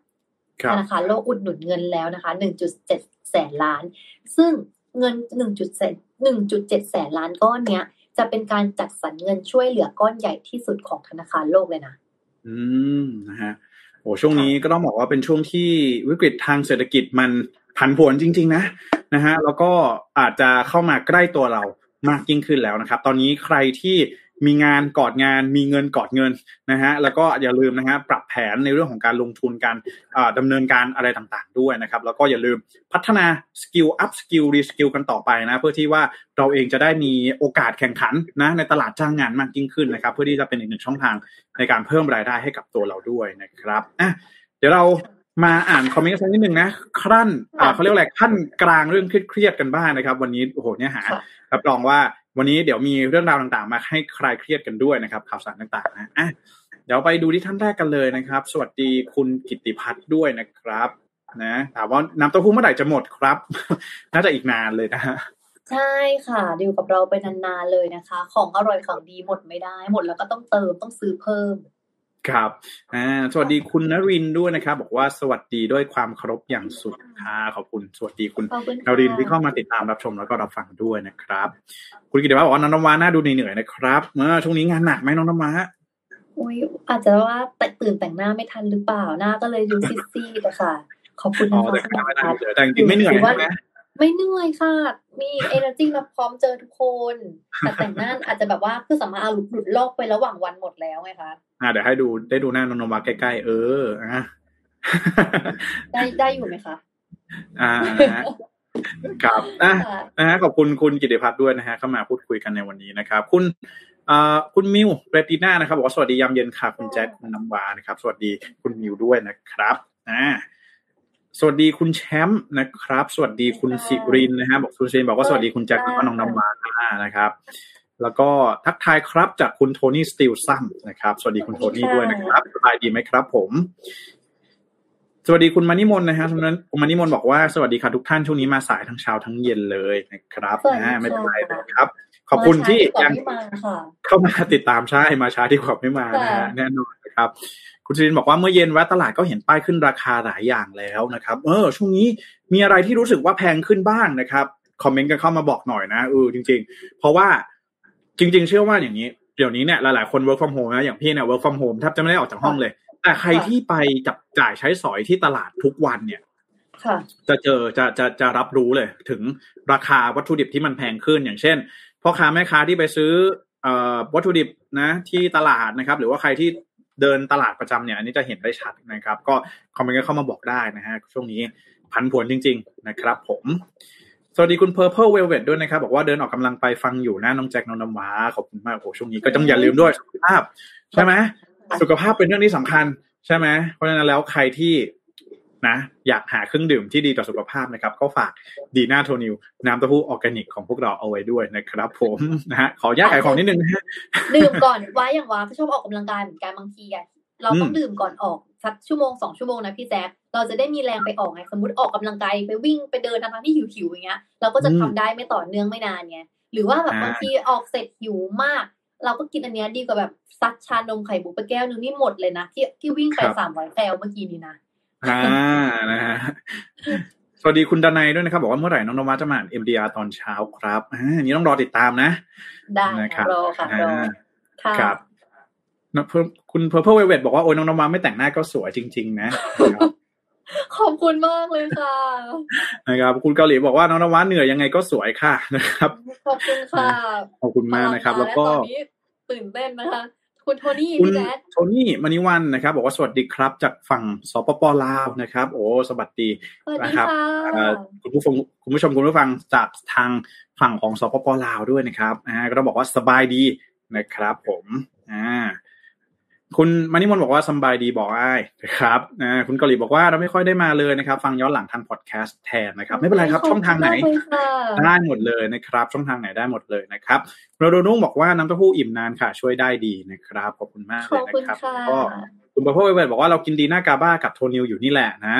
ธนาคารโลกอุดหนุนเงินแล้วนะคะหนึ่งจุดเจ็ดแสนล้าน ซึ่งเงินหนึ่งจุดหนึ่งจุดเจ็ดแสนล้านก้อนเนี้ยจะเป็นการจัดสรรเงินช่วยเหลือก้อนใหญ่ที่สุดของธนาคารโลกเลยนะ อืมนะฮะ โอ้ช่วงนี้ก็ต้องบอกว่าเป็นช่วงที่วิกฤตทางเศรษฐกิจมันผันผวนจริง ๆ นะนะฮะแล้วก็อาจจะเข้ามาใกล้ตัวเรามากยิ่งขึ้นแล้วนะครับ ตอนนี้ใครที่ มีงานกอดงาน มีเงินกอดเงินนะฮะแล้วก็อย่าลืมนะฮะปรับแผนในเรื่องของการลงทุนการดำเนินการอะไรต่างๆด้วยนะครับ แล้วก็อย่าลืมพัฒนา skill upskill reskill กันต่อไปนะเพื่อที่ว่าเราเองจะได้มีโอกาสแข่งขันนะในตลาดจ้างงานมากยิ่งขึ้นนะครับ เพื่อที่จะเป็นอีกหนึ่งช่องทางในการเพิ่มรายได้ให้กับตัวเราด้วยนะครับอะเดี๋ยวเรามาอ่านคอมเมนต์สักนิดหนึ่งนะคั่นเขาเรียกอะไรคั่นกลางเรื่องเครียดกันบ้างนะครับ วันนี้โอ้โหเนี่ยหารับรองว่า วันนี้เดี๋ยวมีเรื่องราวต่างๆ มาให้คลายเครียดกันด้วยนะครับ ข่าวสารต่างๆนะอะเดี๋ยวไปดูที่ท่านแรกกันเลยนะครับ สวัสดีคุณกิติพัฒน์ด้วยนะครับ นะถามว่าน้ำเต้าหู้เมื่อไหร่จะหมดครับ น่าจะอีกนานเลยนะฮะใช่ค่ะดิวกับเราไปนานๆเลยนะคะ ของอร่อยของดีหมดไม่ได้ หมดแล้วก็ต้องเติมต้องซื้อเพิ่ม ครับอ่าสวัสดีคุณนรินด้วยนะครับ บอกว่าสวัสดีด้วยความเคารพอย่างสุดค่ะขอบคุณ สวัสดีคุณนรินที่เข้ามาติดตามรับชมแล้วก็รับฟังด้วยนะครับ คุณกิติวัฒน์บอกว่าน้องน้ำว้าน่าดูเหนื่อยนะครับเมื่อช่วงนี้งานหนักไหมน้องน้ำว้าอุ้ยอาจจะว่าแต่ตื่นแต่งหน้าไม่ทันหรือเปล่าหน้าก็เลยดูซีดๆแต่ค่ะ ขอบคุณนะคะแต่จริงไม่เหนื่อยใช่ไหม ไม่เหนื่อยค่ะ มีเอเนอร์จีมาพร้อมเจอทุกคน แต่แต่งหน้าอาจจะแบบว่าคือสามารถเอาหลุดลอกไประหว่างวันหมดแล้วไงคะอ่าเดี๋ยวให้ดูได้ดูหน้านนท์มาใกล้ๆ เอออะได้ได้อยู่ไหมคะ อ่าครับอะนะฮะขอบคุณคุณกิติพัฒน์ด้วยนะฮะเข้ามาพูดคุยกันในวันนี้นะครับ คุณอ่าคุณมิวเรติน่านะครับบอกว่าสวัสดียามเย็นค่ะ คุณแจ็คคุณน้ำวานะครับ สวัสดีคุณมิวด้วยนะครับอ่า สวัสดีคุณแชมป์นะครับ สวัสดีคุณสิรินนะฮะบอกคุณสิรินบอกว่าสวัสดีคุณแจ็คแล้วก็น้องน้ำวานะครับ แล้วก็ทักทายครับจากคุณโทนี่สติลซัมนะครับ สวัสดีคุณโทนี่ด้วยนะครับสบายดีไหมครับผม สวัสดีคุณมานิมนนะฮะฉะนั้นคุณมานิมนบอกว่าสวัสดีค่ะทุกท่านช่วงนี้มาสายทั้งเช้าทั้งเย็นเลยนะครับนะไม่เป็นไรนะครับขอบคุณที่ยังเข้ามาติดตามใช่มาช้าที่ขอบไม่มานะฮะแน่นอนนะครับ คุณซินบอกว่าเมื่อเย็นแวะตลาดก็เห็นป้ายขึ้นราคาหลายอย่างแล้วนะครับ เออ ช่วงนี้มีอะไรที่รู้สึกว่าแพงขึ้นบ้างนะครับคอมเมนต์กันเข้ามาบอกหน่อยนะเออจริง ๆ เพราะว่าจริง ๆ เชื่อว่าอย่างนี้เดี๋ยวนี้เนี่ยหลายๆคน work from home นะอย่างพี่เนี่ย work from home แทบจะไม่ได้ออกจากห้องเลย แต่ใครที่ไปจับจ่ายใช้สอยที่ตลาดทุกวันเนี่ยจะเจอจะจะจะรับรู้เลย ถึงราคาวัตถุดิบที่มันแพงขึ้นอย่างเช่นพ่อค้าแม่ค้าที่ไปซื้อวัตถุดิบนะที่ตลาดนะครับ หรือว่าใครที่ เดินตลาดประจำเนี่ยอันนี้จะเห็นได้ชัดนะครับ ก็คอมเมนต์เข้ามาบอกได้นะฮะช่วงนี้ผันผวนจริง ๆ นะครับผมสวัสดีคุณ Purple Velvet ด้วยนะครับ บอกว่าเดินออกกำลังไปฟังอยู่นะน้องแจ็คน้องน้ำว้าขอบคุณมากโอ้ช่วงนี้ก็ต้องอย่าลืมด้วยสุขภาพ ใช่ไหมสุขภาพเป็นเรื่องที่สำคัญ ใช่ไหมเพราะฉะนั้นแล้วใครที่ นะ อยากหาเครื่องดื่มที่ดีต่อสุขภาพนะครับ ก็ฝากดีน่าโทนิวน้ำเต้าหู้ออร์แกนิกของพวกเราเอาไว้ด้วยนะครับ ผมนะฮะขอแวะขายของนิดนึงนะฮะดื่มก่อนไว้อย่างว่าชอบออกกำลังกายเหมือนกันบางทีอะเราต้องดื่มก่อนออกสักชั่วโมงสองชั่วโมงนะพี่แจ๊คเราจะได้มีแรงไปออกไงสมมติออกกำลังกายไปวิ่งไปเดินทั้งที่หิวๆอย่างเงี้ยเราก็จะทำได้ไม่ต่อเนื่องไม่นานไงหรือว่าแบบบางทีออกเสร็จหิวมาก เราก็กินอันเนี้ยดีกว่าแบบซัดชานมไข่บุกไปแก้วนึงนี่หมดเลยนะที่ที่วิ่งไปสามร้อยแคลเมื่อกี้นี้นะ อ่านะฮะสวัสดีคุณดนัยด้วยนะครับ บอกว่าเมื่อไหร่น้องนวัจะมาอ่าน MDR ตอนเช้าครับอ่านี้ต้องรอติดตามนะ ได้นะครับรอค่ะรอครับคุณ Purple Velvet บอกว่าโอ้ยน้องนวัไม่แต่งหน้าก็สวยจริง ๆ นะขอบคุณมากเลยค่ะนะครับ คุณเกาหลีบอกว่าน้องนวัเหนื่อยยังไงก็สวยค่ะนะครับ ขอบคุณค่ะขอบคุณมากนะครับ แล้วก็ตื่นเต้นนะคะ คุณโทนี่คุณพี่แจ๊ดโทนี่มณิวันนะครับ บอกว่าสวัสดีครับ จากฝั่งสปปลาวนะครับ โอ้สวัสดีสวัสดีนะครับค่ะเอ่อคุณผู้ฟังคุณผู้ชมคุณผู้ฟังจากทางฝั่งของสปปลาวด้วยนะครับอ่าก็ต้องบอกว่าสบายดีนะครับ ผมอ่า คุณมานิมนต์บอกว่าสบายดีบอกไอ้ายนะครับอ่าคุณเกาหลีบอกว่าเราไม่ค่อยได้มาเลยนะครับ ฟังย้อนหลังทางพอดแคสต์แทนนะครับ ไม่เป็นไรครับ ช่องทางไหนขอบคุณมกเลยค่ะได้หมดเลยนะครับ ช่องทางไหนได้หมดเลยนะครับโรโดนุ่งบอกว่าน้ำเต้าหู้อิ่มนานค่ะ ช่วยได้ดีนะครับขอบคุณมากขเลยอบนะคุณครับค่ะก็คุณประพเวทบอกว่าเรากินดีน่ากาบ้ากับโทนิวอยู่นี่แหละนะ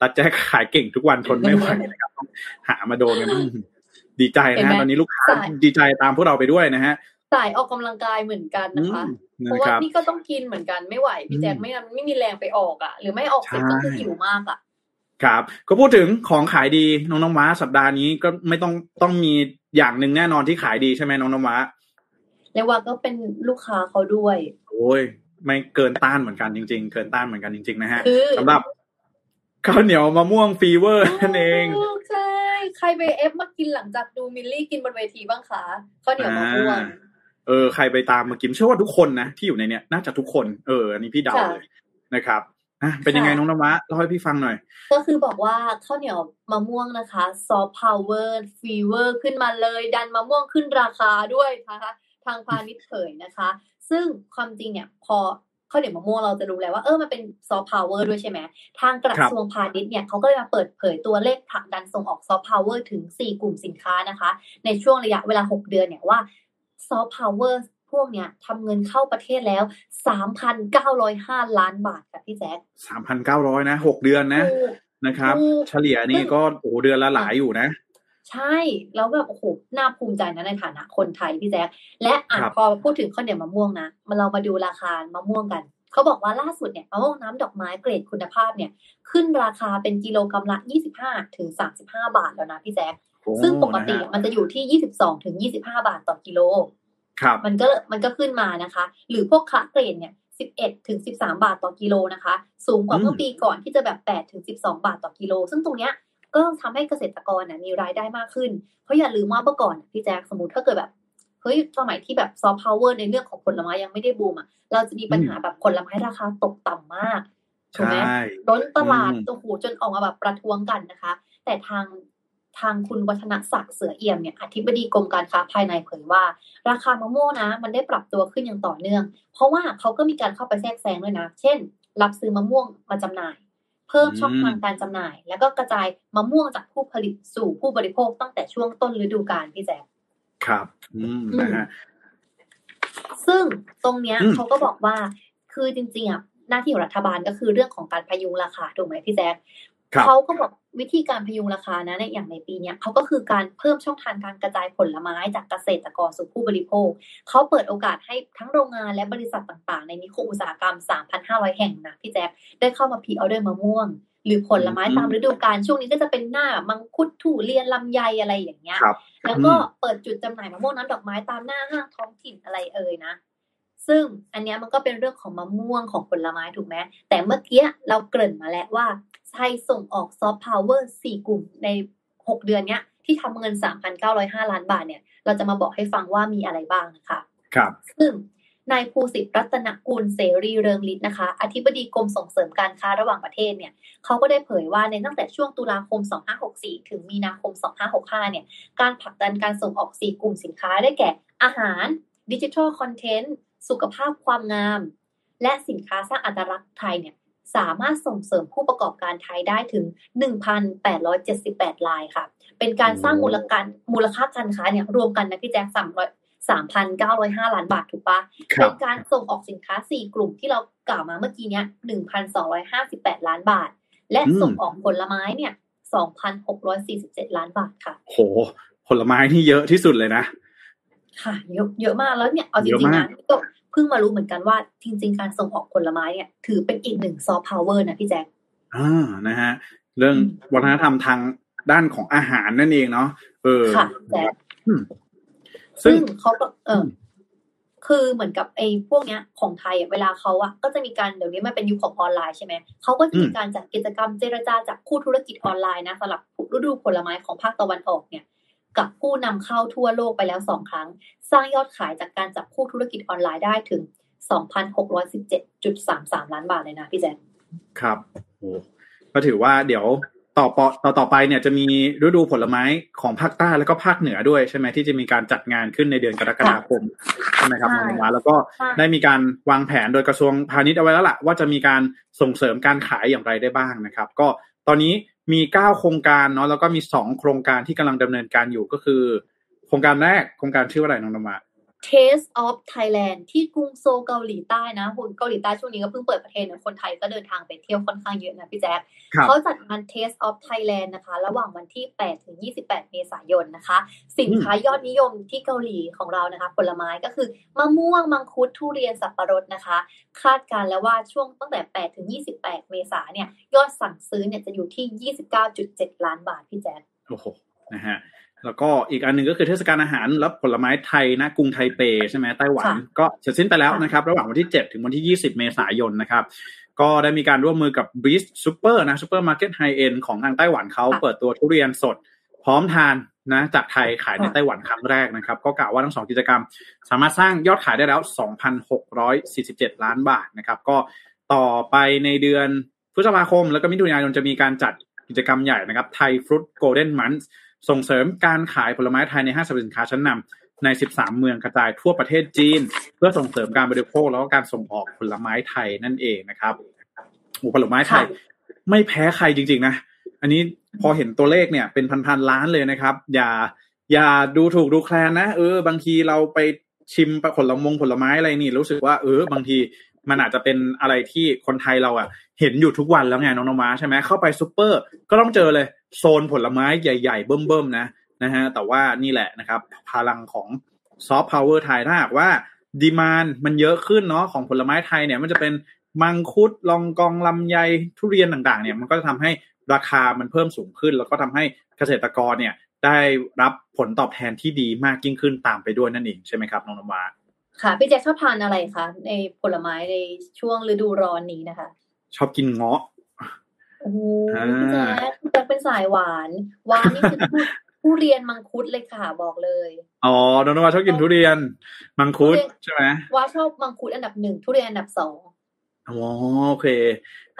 ตัดแจ๊กขายเก่งทุกวันทนไม่ไหวนะครับต้องหามาโดนกันบ้างดีใจนะฮะตอนนี้ลูกค้าดีใจตามพวกเราไปด้วยนะฮะ สายออกกำลังกายเหมือนกันอืนะคะมเพนะราะคว่ารับนี่ก็ต้องกินเหมือนกันไม่ไหวพี่แจ๊คอืมไม่งั้นไม่มีแรงไปออกอะ หรือไม่ออกเสร็จก็คือใช่หิวมากอะครับ ก็พูดถึงของขายดีน้องน้ำว้าสัปดาห์นี้ก็ไม่ต้องต้องมีอย่างหนึ่งแน่นอนที่ขายดีใช่ไหมน้องน้ำว้าเรียกว่าก็เป็นลูกค้าเขาด้วย โอ้ยไม่เกินต้านเหมือนกันจริง ๆ เกินต้านเหมือนกันจริง ๆ นะฮะคือสำหรับข้าวเหนียวมะม่วง fever นั่นเองใช่ใครไป F มากินหลังจากดูมิลลี่กินบนเวทีบ้างคะข้าวเหนียวมะม่วง เออใครไปตามมากินเชื่อว่าทุกคนนะที่อยู่ในเนี้ยน่าจะทุกคนเอออันนี้พี่เดาค่ะเลยนะครับอะเป็นยังไงค่ะน้องนวะเล่าให้พี่ฟังหน่อย ก็คือบอกว่าข้าวเหนียวมะม่วงนะคะซอฟต์พาวเวอร์ fever ขึ้นมาเลย ดันมะม่วงขึ้นราคาด้วยนะคะทางพาณิชย์เผยนะคะ ซึ่งความจริงเนี่ยพอข้าวเหนียวมะม่วงเราจะรู้แล้วว่าเออมันเป็นซอฟต์พาวเวอร์ด้วยใช่ไหมทางกระทรวงพาณิชย์เนี่ยเขาก็เลยมาเปิดเผยตัวเลขผลักดันส่งออกซอฟต์พาวเวอร์ถึง 4 กลุ่มสินค้านะคะ ในช่วงระยะเวลา 6 เดือนเนี่ยว่า ซอฟต์พาวเวอร์พวกเนี้ยทำเงินเข้าประเทศแล้ว 3,905 ล้านบาทค่ะพี่แจ๊คสามพันเก้าร้อยนะหกเดือนนะถูกนะครับถูกเฉลี่ยนี่ก็โอ้โหเดือนละหลายอยู่นะ ใช่ แล้วแบบโอ้โหน่าภูมิใจนะในฐานะคนไทยพี่แจ๊คและอะครับพอพูดถึงข้าวเหนียวมะม่วงนะมาเรามาดูราคามะม่วงกันเขาบอกว่าล่าสุดเนี่ยมะม่วงน้ำดอกไม้เกรดคุณภาพเนี่ย ขึ้นราคาเป็นกิโลกรัมละ 25ถึง35 บาทแล้วนะพี่แจ๊คโอ้ ซึ่งปกตินะฮะมันจะอยู่ที่22ถึง25บาทต่อกิโล ครับ มันก็มันก็ขึ้นมานะคะ หรือพวกคะเกรดเนี่ย11ถึง13บาทต่อกิโลนะคะ สูงกว่าอืมเมื่อปีก่อนที่จะแบบ8ถึง12บาทต่อกิโล ซึ่งตรงเนี้ยก็ทำให้เกษตรกรน่ะมีรายได้มากขึ้น เพราะอย่าลืมว่าเมื่อก่อนน่ะพี่แจ๊คสมมติถ้าเกิดแบบเฮ้ยสมัยที่แบบซอฟต์พาวเวอร์ในเรื่องของผลไม้ยังไม่ได้บูมอะเราจะมีปัญหาแบบผลไม้ราคาตกต่ำมากถูกไหมใช่ล้นตลาดอืมโอ้โหจนออกมาแบบประท้วงกันนะคะ แต่ทาง ทางคุณวัฒนศักดิ์เสือเอี่ยมเนี่ยอธิบดีกรมการค้าภายในเผยว่า ราคามะม่วงนะ มันได้ปรับตัวขึ้นอย่างต่อเนื่อง เพราะว่าเขาก็มีการเข้าไปแทรกแซงด้วยนะ เช่น รับซื้อมะม่วงมาจำหน่าย เพิ่มช่องทางการจำหน่าย แล้วก็กระจายมะม่วงจากผู้ผลิตสู่ผู้บริโภคตั้งแต่ช่วงต้นฤดูกาลพี่แจ๊คครับ อืมนะฮะซึ่งตรงเนี้ยอืมเขาก็บอกว่าคือจริงๆอะหน้าที่ของรัฐบาลก็คือเรื่องของการพยุงราคาถูกไหมพี่แจ๊คครับ เขาก็บอกวิธีการพยุงราคานะในอย่างในปีเนี้ยเขาก็คือการเพิ่มช่องทางการกระจายผลไม้จากเกษตรกรสู่ผู้บริโภค เขาเปิดโอกาสให้ทั้งโรงงานและบริษัทต่างๆ ในนิคมอุตสาหกรรม 3,500 แห่งนะพี่แจ๊คได้เข้ามา pre-order มะม่วง หรือผลไม้อืมตามฤดูกาลช่วงนี้ก็จะเป็นหน้ามังคุดทุเรียนลำไยอะไรอย่างเงี้ยครับแล้วก็เปิดจุดจำหน่ายมะม่วงน้ำดอกไม้ตามหน้าห้างท้องถิ่นอะไรเอ่ยนะซึ่งอันเนี้ยมันก็เป็นเรื่องของมะม่วงของผลไม้ถูกไหมแต่เมื่อกี้เราเกริ่นมาแล้วว่า ไทยส่งออกซอฟต์พาวเวอร์สี่กลุ่มในหกเดือนเนี้ย ที่ทำเงิน 3,905 ล้านบาทเนี่ย เราจะมาบอกให้ฟังว่ามีอะไรบ้างนะคะ ครับ ซึ่งนายภูสิทธิ์รัตนกุลเสรีเริงฤทธิ์นะคะ อธิบดีกรมส่งเสริมการค้าระหว่างประเทศเนี่ยเขาก็ได้เผยว่าในตั้งแต่ช่วงตุลาคม 2564 ถึงมีนาคม 2565 เนี่ย การผลักดันการส่งออก 4 กลุ่มสินค้าได้แก่ อาหาร ดิจิทัลคอนเทนต์ สุขภาพความงาม และสินค้าสร้างอัตลักษณ์ไทยเนี่ย สามารถส่งเสริมผู้ประกอบการไทยได้ถึง 1,878รายค่ะ เป็นการสร้างมูลการมูลค่าการค้าเนี่ยรวมกันนะพี่แจ๊ค300 3,905 ล้านบาทถูกปะครัเป็บนการส่งออกสินค้า 4 กลุ่มที่เรากล่าวมาเมื่อกี้เนี้ย1,258 ล้านบาท และอืมส่งออกผลไม้เนี่ย 2,647 ล้านบาทค่ะ โห ผลไม้ที่เยอะที่สุดเลยนะ ค่ะ เยอะเยอะมากแล้วเนี่ย เอาจเยอะริงๆมานะกก็เพิ่งมารู้เหมือนกันว่าจริง ๆ การส่งออกผลไม้เนี่ย ถือเป็นอีกหนึ่งซอฟต์พาวเวอร์นะพี่แจ๊คอ่านะฮะ เรื่องอืมวัฒนธรรมทางด้านของอาหารนั่นเองเนาะเออค่ะแจ๊คอืมซึ่ซึ่งงเขาก็เอออคือเหมือนกับไอ้พวกเนี้ยของไทยอะเวลาเขาอะก็จะมีการเดี๋ยวนี้มันเป็นยุคของออนไลน์ใช่ไหมเขาก็จะมีอืมการจัดกิจกรรมเจรจาจากคู่ธุรกิจออนไลน์นะสำหรับฤดูผลไม้ของภาคตะวันออกเนี่ย กับผู้นำเข้าทั่วโลกไปแล้วสองครั้ง สร้างยอดขายจากการจับคู่ธุรกิจออนไลน์ได้ถึง 2,617.33 ล้านบาทเลยนะพี่แจ๊คครับโอ้ก็ถือว่าเดี๋ยวต่อปอต่อต่อไปเนี่ยจะมีฤดูผลไม้ของภาคใต้แล้วก็ภาคเหนือด้วยใช่ไหมที่จะมีการจัดงานขึ้นในเดือนกรกฎาคมใช่ไหมครับใช่น้องวาแล้วก็ใช่ได้มีการวางแผนโดยกระทรวงพาณิชย์เอาไว้แล้วล่ะว่าจะมีการส่งเสริมการขายอย่างไรได้บ้างนะครับ ก็ตอนนี้ มีเก้าโครงการเนาะแล้วก็มีสองโครงการที่กำลังดำเนินการอยู่ก็คือ โครงการแรกโครงการชื่อว่าอะไรน้องนมา Taste of Thailand ที่กรุงโซลเกาหลีใต้นะคุณเกาหลีใต้ช่วงนี้ก็เพิ่งเปิดประเทศนะคนไทยก็เดินทางไปเที่ยวค่อนข้างเยอะนะพี่แจ๊คครับเขาจัดงาน Taste of Thailand นะคะ ระหว่างวันที่ 8 ถึง 28 เมษายนนะคะ สินค้ายอดนิยมที่เกาหลีของเรานะคะ ผลไม้ก็คือมะม่วง มังคุด ทุเรียน สับปะรดนะคะ คาดการณ์แล้วว่าช่วงตั้งแต่ 8 ถึง 28 เมษาเนี่ยยอดสั่งซื้อเนี่ยจะอยู่ที่ 29.7 ล้านบาทพี่แจ๊คโอ้โหนะฮะ แล้วก็อีกอันหนึ่งก็คือเทศกาลอาหารและผลไม้ไทยนะกรุงไทเปใช่ไหมไต้หวันค่ะก็เสร็จสิ้นไปแล้วค่ะนะครับ ระหว่างวันที่ 7 ถึงวันที่ 20 เมษายนนะครับ ก็ได้มีการร่วมมือกับ b r e e z Super นะ Super Market High End ของทางไต้หวันเขาค่ะเปิดตัวทุเรียนสดพร้อมทานนะจากไทยขายในค่ะไต้หวันครั้งแรกนะครับ ก็กล่าวว่าทั้งสองกิจกรรม สามารถสร้างยอดขายได้แล้ว 2,647 ล้านบาทนะครับ ก็ต่อไปในเดือนพฤษภาคม แล้วก็มิถุนายนจะมีการจัดกิจกรรมใหญ่นะครับไทยฟรุตโกลเด้นมันส์ ส่งเสริมการขายผลไม้ไทยในห้างสรรพสินค้าชั้นนำใน 13 เมืองกระจายทั่วประเทศจีน เพื่อส่งเสริมการบริโภคแล้วก็การส่งออกผลไม้ไทยนั่นเองนะครับโอ้ผลไม้ไทย ไม่แพ้ใครจริง ๆ นะ อันนี้พอเห็นตัวเลขเนี่ยเป็นพันๆล้านเลยนะครับ อย่าอย่าดูถูกดูแคลนนะเออ บางทีเราไปชิมผลมงผลไม้อะไรนี่ รู้สึกว่าเออบางทีมันอาจจะเป็นอะไรที่คนไทยเราอะ เห็นอยู่ทุกวันแล้วไงน้องนมาใช่ไหมเข้าไปซูเปอร์ ก็ต้องเจอเลย โซนผลไม้ใหญ่ ๆ เบิ่มๆนะนะฮะแต่ว่านี่แหละนะครับ พลังของซอฟต์พาวเวอร์ไทยถ้าหากว่าดีมานมันเยอะขึ้นเนาะของผลไม้ไทยเนี่ยมันจะเป็นมังคุดลองกองลำไยทุเรียนต่างๆเนี่ยมันก็จะทำให้ราคามันเพิ่มสูงขึ้น แล้วก็ทำให้เกษตรกรเนี่ยได้รับผลตอบแทนที่ดีมากยิ่งขึ้นตามไปด้วยนั่นเองใช่ไหมครับน้องนมาค่ะพี่แจ๊คชอบทานอะไรคะในผลไม้ในช่วงฤดูร้อนนี้นะคะ ชอบกินเงาะ โอ้โหอ่าพี่แจ๊คพี่แจ๊คเป็นสายหวานหวานนี่คือทุทุเรียนมังคุดเลยค่ะบอกเลย อ๋อน้องนมาชอบกินทุเรียน มังคุดทุเรียนใช่ไหมว่าชอบมังคุดอันดับหนึ่งทุเรียนอันดับสองอ๋อโอเค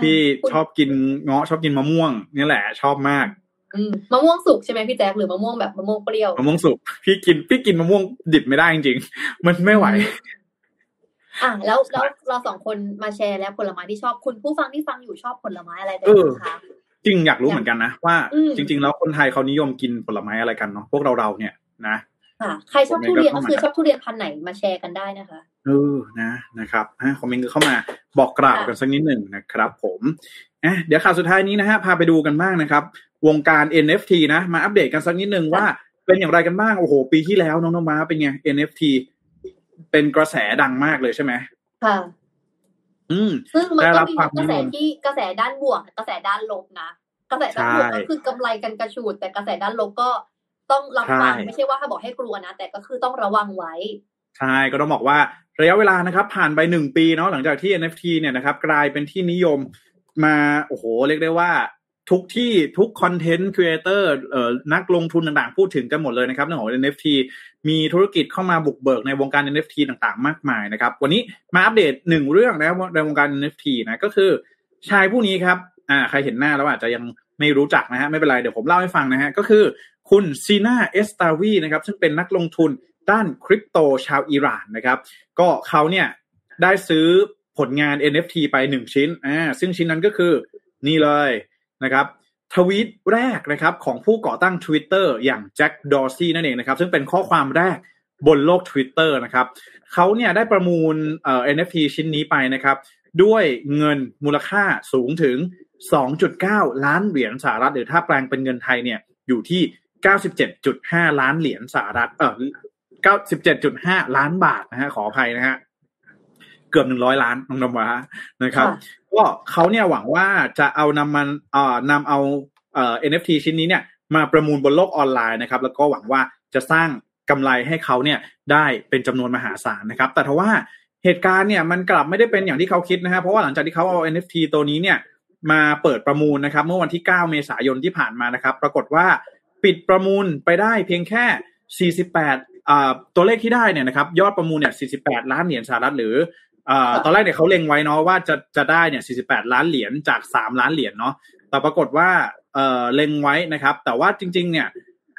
พี่คุณชอบกินเงาะชอบกินมะม่วงนี่แหละ ชอบมากอืมมะม่วงสุกใช่ไหมพี่แจ๊คหรือมะม่วงแบบมะม่วงเปรี้ยวมะม่วงสุกพี่กินพี่กินมะม่วงดิบไม่ได้จริงๆมันไม่ไหว อะแล้วแล้วเราสองคนมาแชร์แล้วผลไม้ที่ชอบคุณผู้ฟังที่ฟังอยู่ชอบผลไม้อะไรกันเออบ้างคะจริงอยากรู้เหมือนกันนะว่าอืมจริง ๆ แล้วคนไทยเขานิยมกินผลไม้อะไรกันเนาะพวกเราเราๆเนี่ยนะค่ะใครชอบทุเรียนก็คือชอบทุเรียนพันธุ์ไหนมาแชร์กันได้นะคะเออนะนะครับฮะคอมเมนต์เข้ามาบอกกล่าวกันสักนิดหนึ่งนะครับ ผมอะเดี๋ยวข่าวสุดท้ายนี้นะฮะพาไปดูกันบ้างนะครับ วงการ NFT นะ มาอัปเดตกันสักนิดหนึ่งว่าเป็นอย่างไรกันบ้างโอ้โห ปีที่แล้วน้องนมาเป็นไง NFT เป็นกระแสดังมากเลยใช่ไหมค่ะอืมซึ่งมันได้ก็รับมีความกระแสนิยมที่กระแสด้านบวกกระแสด้านลบนะกระแสด้านบวกใช่ก็คือกำไรกันกระชูด แต่กระแสด้านลบก็ต้องรับฟังใช่ไม่ใช่ว่าถ้าบอกให้กลัวนะ แต่ก็คือต้องระวังไว้ใช่ก็ต้องบอกว่าระยะเวลานะครับ ผ่านไปหนึ่งปีเนาะหลังจากที่ NFT เนี่ยนะครับ กลายเป็นที่นิยมมาโอ้โหเรียกได้ว่า ทุกที่ทุกคอนเทนต์ครีเอเตอร์นักลงทุนต่างๆ พูดถึงกันหมดเลยนะครับเรื่องของ NFT มีธุรกิจเข้ามาบุกเบิกในวงการ NFT ต่างๆ มากมายนะครับ วันนี้มาอัปเดตหนึ่งเรื่องนะครับในวงการ NFT นะก็คือชายผู้นี้ครับอ่าใครเห็นหน้าแล้วอาจจะยังไม่รู้จักนะฮะไม่เป็นไรเดี๋ยวผมเล่าให้ฟังนะฮะก็คือคุณซีนาเอสตาวีนะครับซึ่งเป็นนักลงทุนด้านคริปโตชาวอิหร่านนะครับ ก็เขาเนี่ยได้ซื้อผลงาน NFT ไปหนึ่งชิ้นอ่าซึ่งชิ้นนั้นก็คือนี่เลย นะครับทวีตแรกนะครับของผู้ก่อตั้ง Twitter อย่างแจ็คดอร์ซี่นั่นเองนะครับ ซึ่งเป็นข้อความแรกบนโลก Twitter นะครับเขาเนี่ยได้ประมูลเอ่อ NFT ชิ้นนี้ไปนะครับ ด้วยเงินมูลค่าสูงถึง 2.9 ล้านเหรียญสหรัฐ หรือถ้าแปลงเป็นเงินไทยเนี่ยอยู่ที่ 97.5 ล้านเหรียญสหรัฐเออ97.5 ล้านบาทนะฮะขออภัยนะฮะ เกือบ100ล้านน้องนมวะนะครับค่ะก็เขาเนี่ยหวังว่าจะเอานำมันเอ่อนำเอาเอ่อ NFT ชิ้นนี้เนี่ยมาประมูลบนโลกออนไลน์นะครับ แล้วก็หวังว่าจะสร้างกำไรให้เขาเนี่ยได้เป็นจำนวนมหาศาลนะครับ แต่ทว่าเหตุการณ์เนี่ยมันกลับไม่ได้เป็นอย่างที่เขาคิดนะฮะเพราะว่าหลังจากที่เขาเอา NFT ตัวนี้เนี่ยมาเปิดประมูลนะครับ เมื่อวันที่ 9 เมษายนที่ผ่านมานะครับ ปรากฏว่าปิดประมูลไปได้เพียงแค่ 48อ่าตัวเลขที่ได้เนี่ยนะครับ ยอดประมูลเนี่ย 48 ล้านเหรียญสหรัฐหรืออ่า ตอนแรกเนี่ยเขาเล็งไว้เนาะว่าจะจะได้เนี่ย 48 ล้านเหรียญจาก 3 ล้านเหรียญเนาะแต่ปรากฏว่าเอ่อเล็งไว้นะครับ แต่ว่าจริง ๆ เนี่ย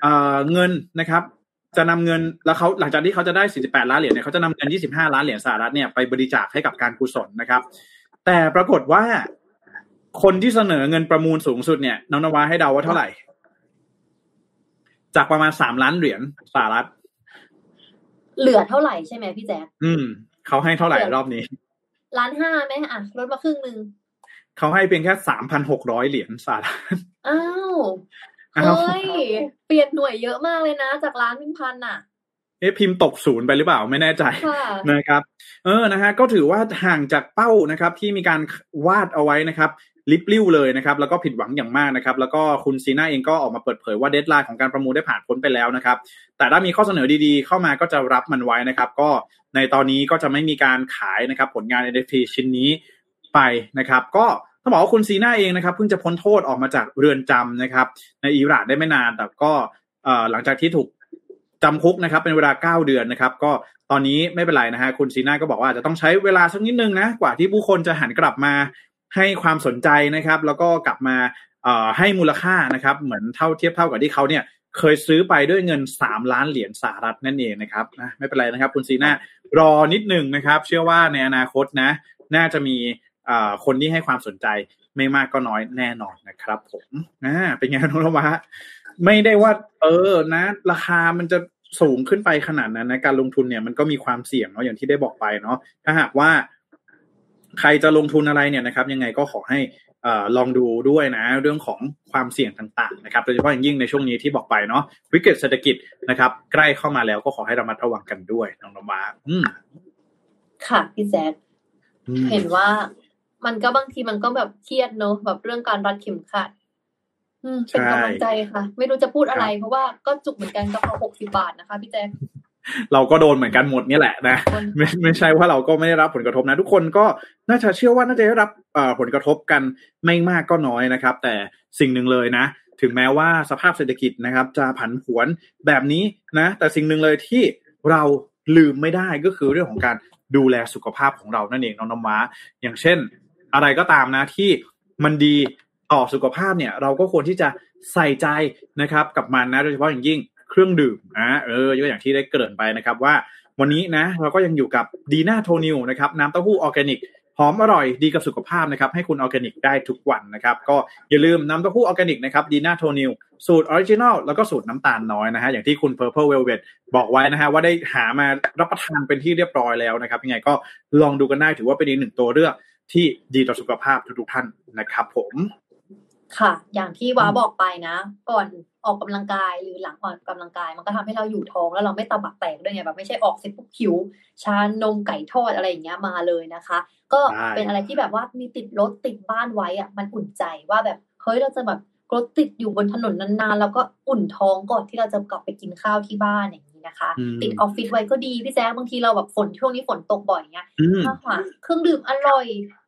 เอ่อเงินนะครับ จะนำเงินแล้วเขาหลังจากที่เขาจะได้ 48 ล้านเหรียญเนี่ยเขาจะนำเงิน 25 ล้านเหรียญสหรัฐเนี่ยไปบริจาคให้กับการกุศลนะครับ แต่ปรากฏว่าคนที่เสนอเงินประมูลสูงสุดเนี่ยน้องนวาให้เดาว่าเท่าไหร่ จากประมาณ3ล้านเหรียญสหรัฐ เหลือเท่าไหร่ใช่ไหมพี่แจ๊คอืม เขาให้เท่าไหร่รอบนี้ล้านห้าไหมอะลดมาครึ่งหนึ่งเขาให้เพียงแค่สามพันหกร้อยเหรียญสหรัฐอ้าวอ้าวเฮ้ยเปลี่ยนหน่วยเยอะมากเลยนะ จากล้านเป็นพันอะเอ๊ะพิมพ์ตกศูนย์ไปหรือเปล่าไม่แน่ใจค่ะนะครับ เออนะฮะก็ถือว่าห่างจากเป้านะครับ ที่มีการวาดเอาไว้นะครับ ลิบลิ่วเลยนะครับแล้วก็ผิดหวังอย่างมากนะครับแล้วก็คุณซีน่าเองก็ออกมาเปิดเผยว่า deadline ของการประมูลได้ผ่านพ้นไปแล้วนะครับแต่ถ้ามีข้อเสนอดีๆ เข้ามาก็จะรับมันไว้นะครับก็ในตอนนี้ก็จะไม่มีการขายนะครับผลงาน NFT ชิ้นนี้ไปนะครับก็ต้องบอกว่าคุณซีน่าเองนะครับเพิ่งจะพ้นโทษออกมาจากเรือนจำนะครับในอิหร่านได้ไม่นานแต่ก็หลังจากที่ถูกจำคุกนะครับเป็นเวลา 9 เดือนนะครับ ก็ตอนนี้ไม่เป็นไรนะฮะคุณซีน่าก็บอกว่าจะต้องใช้เวลาสักนิดนึงนะกว่าที่ผู้คนจะหันกลับมา ให้ความสนใจนะครับ แล้วก็กลับมาให้มูลค่านะครับ เหมือนเท่าเทียบเท่ากับที่เขาเนี่ยเคยซื้อไปด้วยเงิน 3 ล้านเหรียญสหรัฐนั่นเองนะครับนะไม่เป็นไรนะครับ คุณซีน่ารอนิดหนึ่งนะครับ เชื่อว่าในอนาคตนะ น่าจะมีคนที่ให้ความสนใจไม่มากก็น้อยแน่นอนนะครับผมอ่าเป็นไงน้องนวะไม่ได้ว่า เออนะ ราคามันจะสูงขึ้นไปขนาดนั้นนะการลงทุนเนี่ยมันก็มีความเสี่ยงเนาะอย่างที่ได้บอกไปเนาะถ้าหากว่า ใครจะลงทุนอะไรเนี่ยนะครับ ยังไงก็ขอให้เอ่อลองดูด้วยนะ เรื่องของความเสี่ยงต่างๆนะครับโดยเฉพาะอย่างยิ่งในช่วงนี้ที่บอกไปเนาะวิกฤตเศรษฐกิจนะครับ ใกล้เข้ามาแล้วก็ขอให้ระมัดระวังกันด้วยน้องนมาอืมค่ะพี่แจ๊คอืมเห็นว่ามันก็บางทีมันก็แบบเครียดเนอะแบบเรื่องการรัดเข็มขัดอืมเป็นกำลังใจค่ะ ไม่รู้จะพูดอะไร เพราะว่าก็จุกเหมือนกันกระเพราหกสิบาทนะคะ พี่แจ๊ค เราก็โดนเหมือนกันหมดเนี่ยแหละนะคนไม่ไม่ใช่ว่าเราก็ไม่ได้รับผลกระทบนะ ทุกคนก็น่าจะเชื่อว่าน่าจะได้รับเอ่อผลกระทบกันไม่มากก็น้อยนะครับ แต่สิ่งหนึ่งเลยนะ ถึงแม้ว่าสภาพเศรษฐกิจนะครับ จะผันผวนแบบนี้นะ แต่สิ่งหนึ่งเลยที่เราลืมไม่ได้ก็คือเรื่องของการดูแลสุขภาพของเรานั่นเองน้องน้ำว้า อย่างเช่น อะไรก็ตามนะที่มันดีต่อสุขภาพเนี่ย เราก็ควรที่จะใส่ใจนะครับ กับมันนะโดยเฉพาะอย่างยิ่ง เครื่องดื่มนะเอออย่างที่ได้เกริ่นไปนะครับว่าวันนี้นะเราก็ยังอยู่กับดีน่าโทนิวนะครับน้ำเต้าหู้ออร์แกนิกหอมอร่อยดีกับสุขภาพนะครับให้คุณออร์แกนิกได้ทุกวันนะครับก็อย่าลืมน้ำเต้าหู้ออร์แกนิกนะครับดีน่าโทนิวสูตร original แล้วก็สูตรน้ำตาลน้อยนะฮะอย่างที่คุณ Purple Velvet บอกไว้นะฮะว่าได้หามารับประทานเป็นที่เรียบร้อยแล้วนะครับยังไงก็ลองดูกันได้ถือว่าเป็นอีกหนึ่งตัวเลือกที่ดีต่อสุขภาพทุกๆท่านนะครับผม ค่ะ อย่างที่ว้าบอกไปนะ ก่อน ออกกำลังกายหรือหลังออกกำลังกาย มันก็ทำให้เราอยู่ท้องแล้วเราไม่ตาบักแตกด้วยไงแบบไม่ใช่ออกเสร็จปุ๊บหิวชานมไก่ทอดอะไรอย่างเงี้ยมาเลยนะคะ ก็ใช่เป็นอะไรที่แบบว่ามีติดรถติดบ้านไว้อะมันอุ่นใจว่าแบบเฮ้ยเราจะแบบรถติดอยู่บนถนนนานๆแล้วก็อุ่นท้องก่อนที่เราจะกลับไปกินข้าวที่บ้านอย่างนี้นะคะอืมติดออฟฟิศไว้ก็ดีพี่แจ๊คบางทีเราแบบฝนช่วงนี้ฝนตกบ่อยเงี้ยอืมถ้าหาเครื่องดื่มอร่อย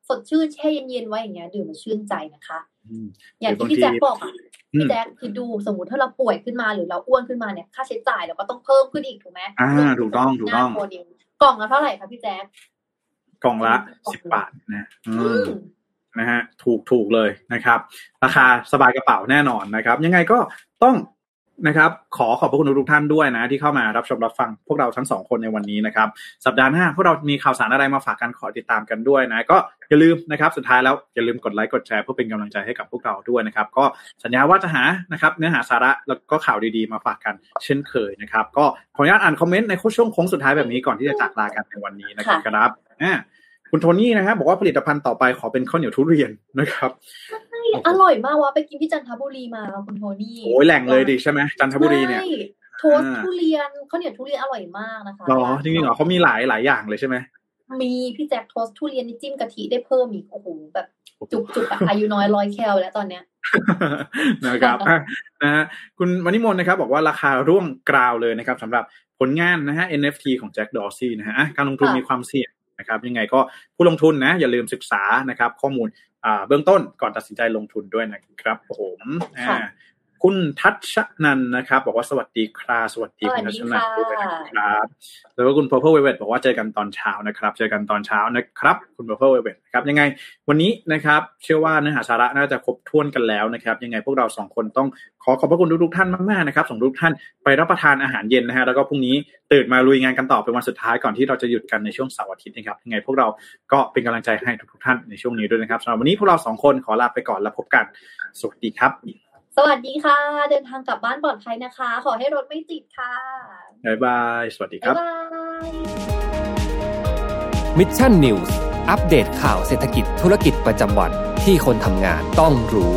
สดชื่นแช่เย็นๆไว้อย่างเงี้ยดื่มแล้วชื่นใจนะคะอืมอย่างที่พี่แจ๊คบอกอะอืม พี่แจ๊คคือดูสมมติถ้าเราป่วยขึ้นมาหรือเราอ้วนขึ้นมาเนี่ยค่าใช้จ่ายเราก็ต้องเพิ่มขึ้นอีกถูกไหมอ่าถูกต้องถูกต้องหน้าโมเดลกล่องละเท่าไหร่คะพี่แจ๊คกล่องละสิบบาทนะอือืมมนะฮะถูกถูกเลยนะครับ ราคาสบายกระเป๋าแน่นอนนะครับ ยังไงก็ต้อง นะครับ ขอขอบพระคุณทุกท่านด้วยนะ ที่เข้ามารับชมรับฟังพวกเราทั้งสองคนในวันนี้นะครับ สัปดาห์หน้าพวกเรามีข่าวสารอะไรมาฝากกันขอติดตามกันด้วยนะก็อย่าลืมนะครับสุดท้ายแล้วอย่าลืมกดไลค์กดแชร์เพื่อเป็นกำลังใจให้กับพวกเราด้วยนะครับ ก็สัญญาว่าจะหานะครับเนื้อหาสาระแล้วก็ข่าวดีๆมาฝากกันเช่นเคยนะครับ ก็ขออนุญาตอ่านคอมเมนต์ในช่วงโค้งสุดท้ายแบบนี้ก่อนที่จะจากลากันในวันนี้นะครับอ่าคุณโทนี่นะครับบอกว่าผลิตภัณฑ์ต่อไปขอเป็นข้าวเหนียวทุเรียนนะครับ อร่อยมากวะไปกินที่จันทบุรีมาค่ะคุณโทนี่โอ้ยแหล่งเลยดิใช่ไหมจันทบุรีเนี่ยใช่โทสต์อ่าทุเรียนข้าวเหนียวทุเรียนอร่อยมากนะคะหรอจริงๆเหรอเขามีหลายหลายอย่างเลยใช่ไหมมีพี่แจ็คโทสต์ทุเรียนนี่จิ้มกะทิได้เพิ่มอีกโอ้โหแบบจุกจุกๆอะอายุน้อยร้อยแคลแล้วตอนเนี้ยนะครับอะนะฮะคุณวันิมนต์นะครับ บอกว่าราคาร่วงกราวเลยนะครับสำหรับผลงานนะฮะ NFT ของแจ็คดอร์ซี่นะฮะอะการลงทุนค่ะมีความเสี่ยงนะครับยังไงก็ผู้ลงทุนนะอย่าลืมศึกษานะครับข้อมูลอ่า เบื้องต้นก่อนตัดสินใจลงทุนด้วยนะครับผมอ่า คุณทัชนันนะครับ บอกว่าสวัสดีครับสวัสดีคุณทัชนันด้วยนะครับแล้วก็คุณ Purple Velvet บอกว่าเจอกันตอนเช้านะครับ เจอกันตอนเช้านะครับ คุณ Purple Velvet นะครับยังไงวันนี้นะครับ เชื่อว่าเนื้อหาสาระน่าจะครบถ้วนกันแล้วนะครับ ยังไงพวกเราสองคนต้องขอขอบพระคุณทุกๆท่านมากๆนะครับส่งทุกท่านไปรับประทานอาหารเย็นนะฮะแล้วก็พรุ่งนี้ตื่นมาลุยงานกันต่อเป็นวันสุดท้ายก่อนที่เราจะหยุดกันในช่วงเสาร์อาทิตย์นะครับยังไงพวกเราก็เป็นกำลังใจให้ทุกๆท่านในช่วงนี้ด้วยนะครับสำหรับวันนี้พวกเราสองคนขอลาไปก่อนแล้วพบกันสวัสดีครับ สวัสดีค่ะ เดินทางกลับบ้านปลอดภัยนะคะ ขอให้รถไม่ติดค่ะบ๊ายบาย สวัสดีครับบ๊ายบาย Mission News อัปเดตข่าวเศรษฐกิจธุรกิจประจำวันที่คนทำงานต้องรู้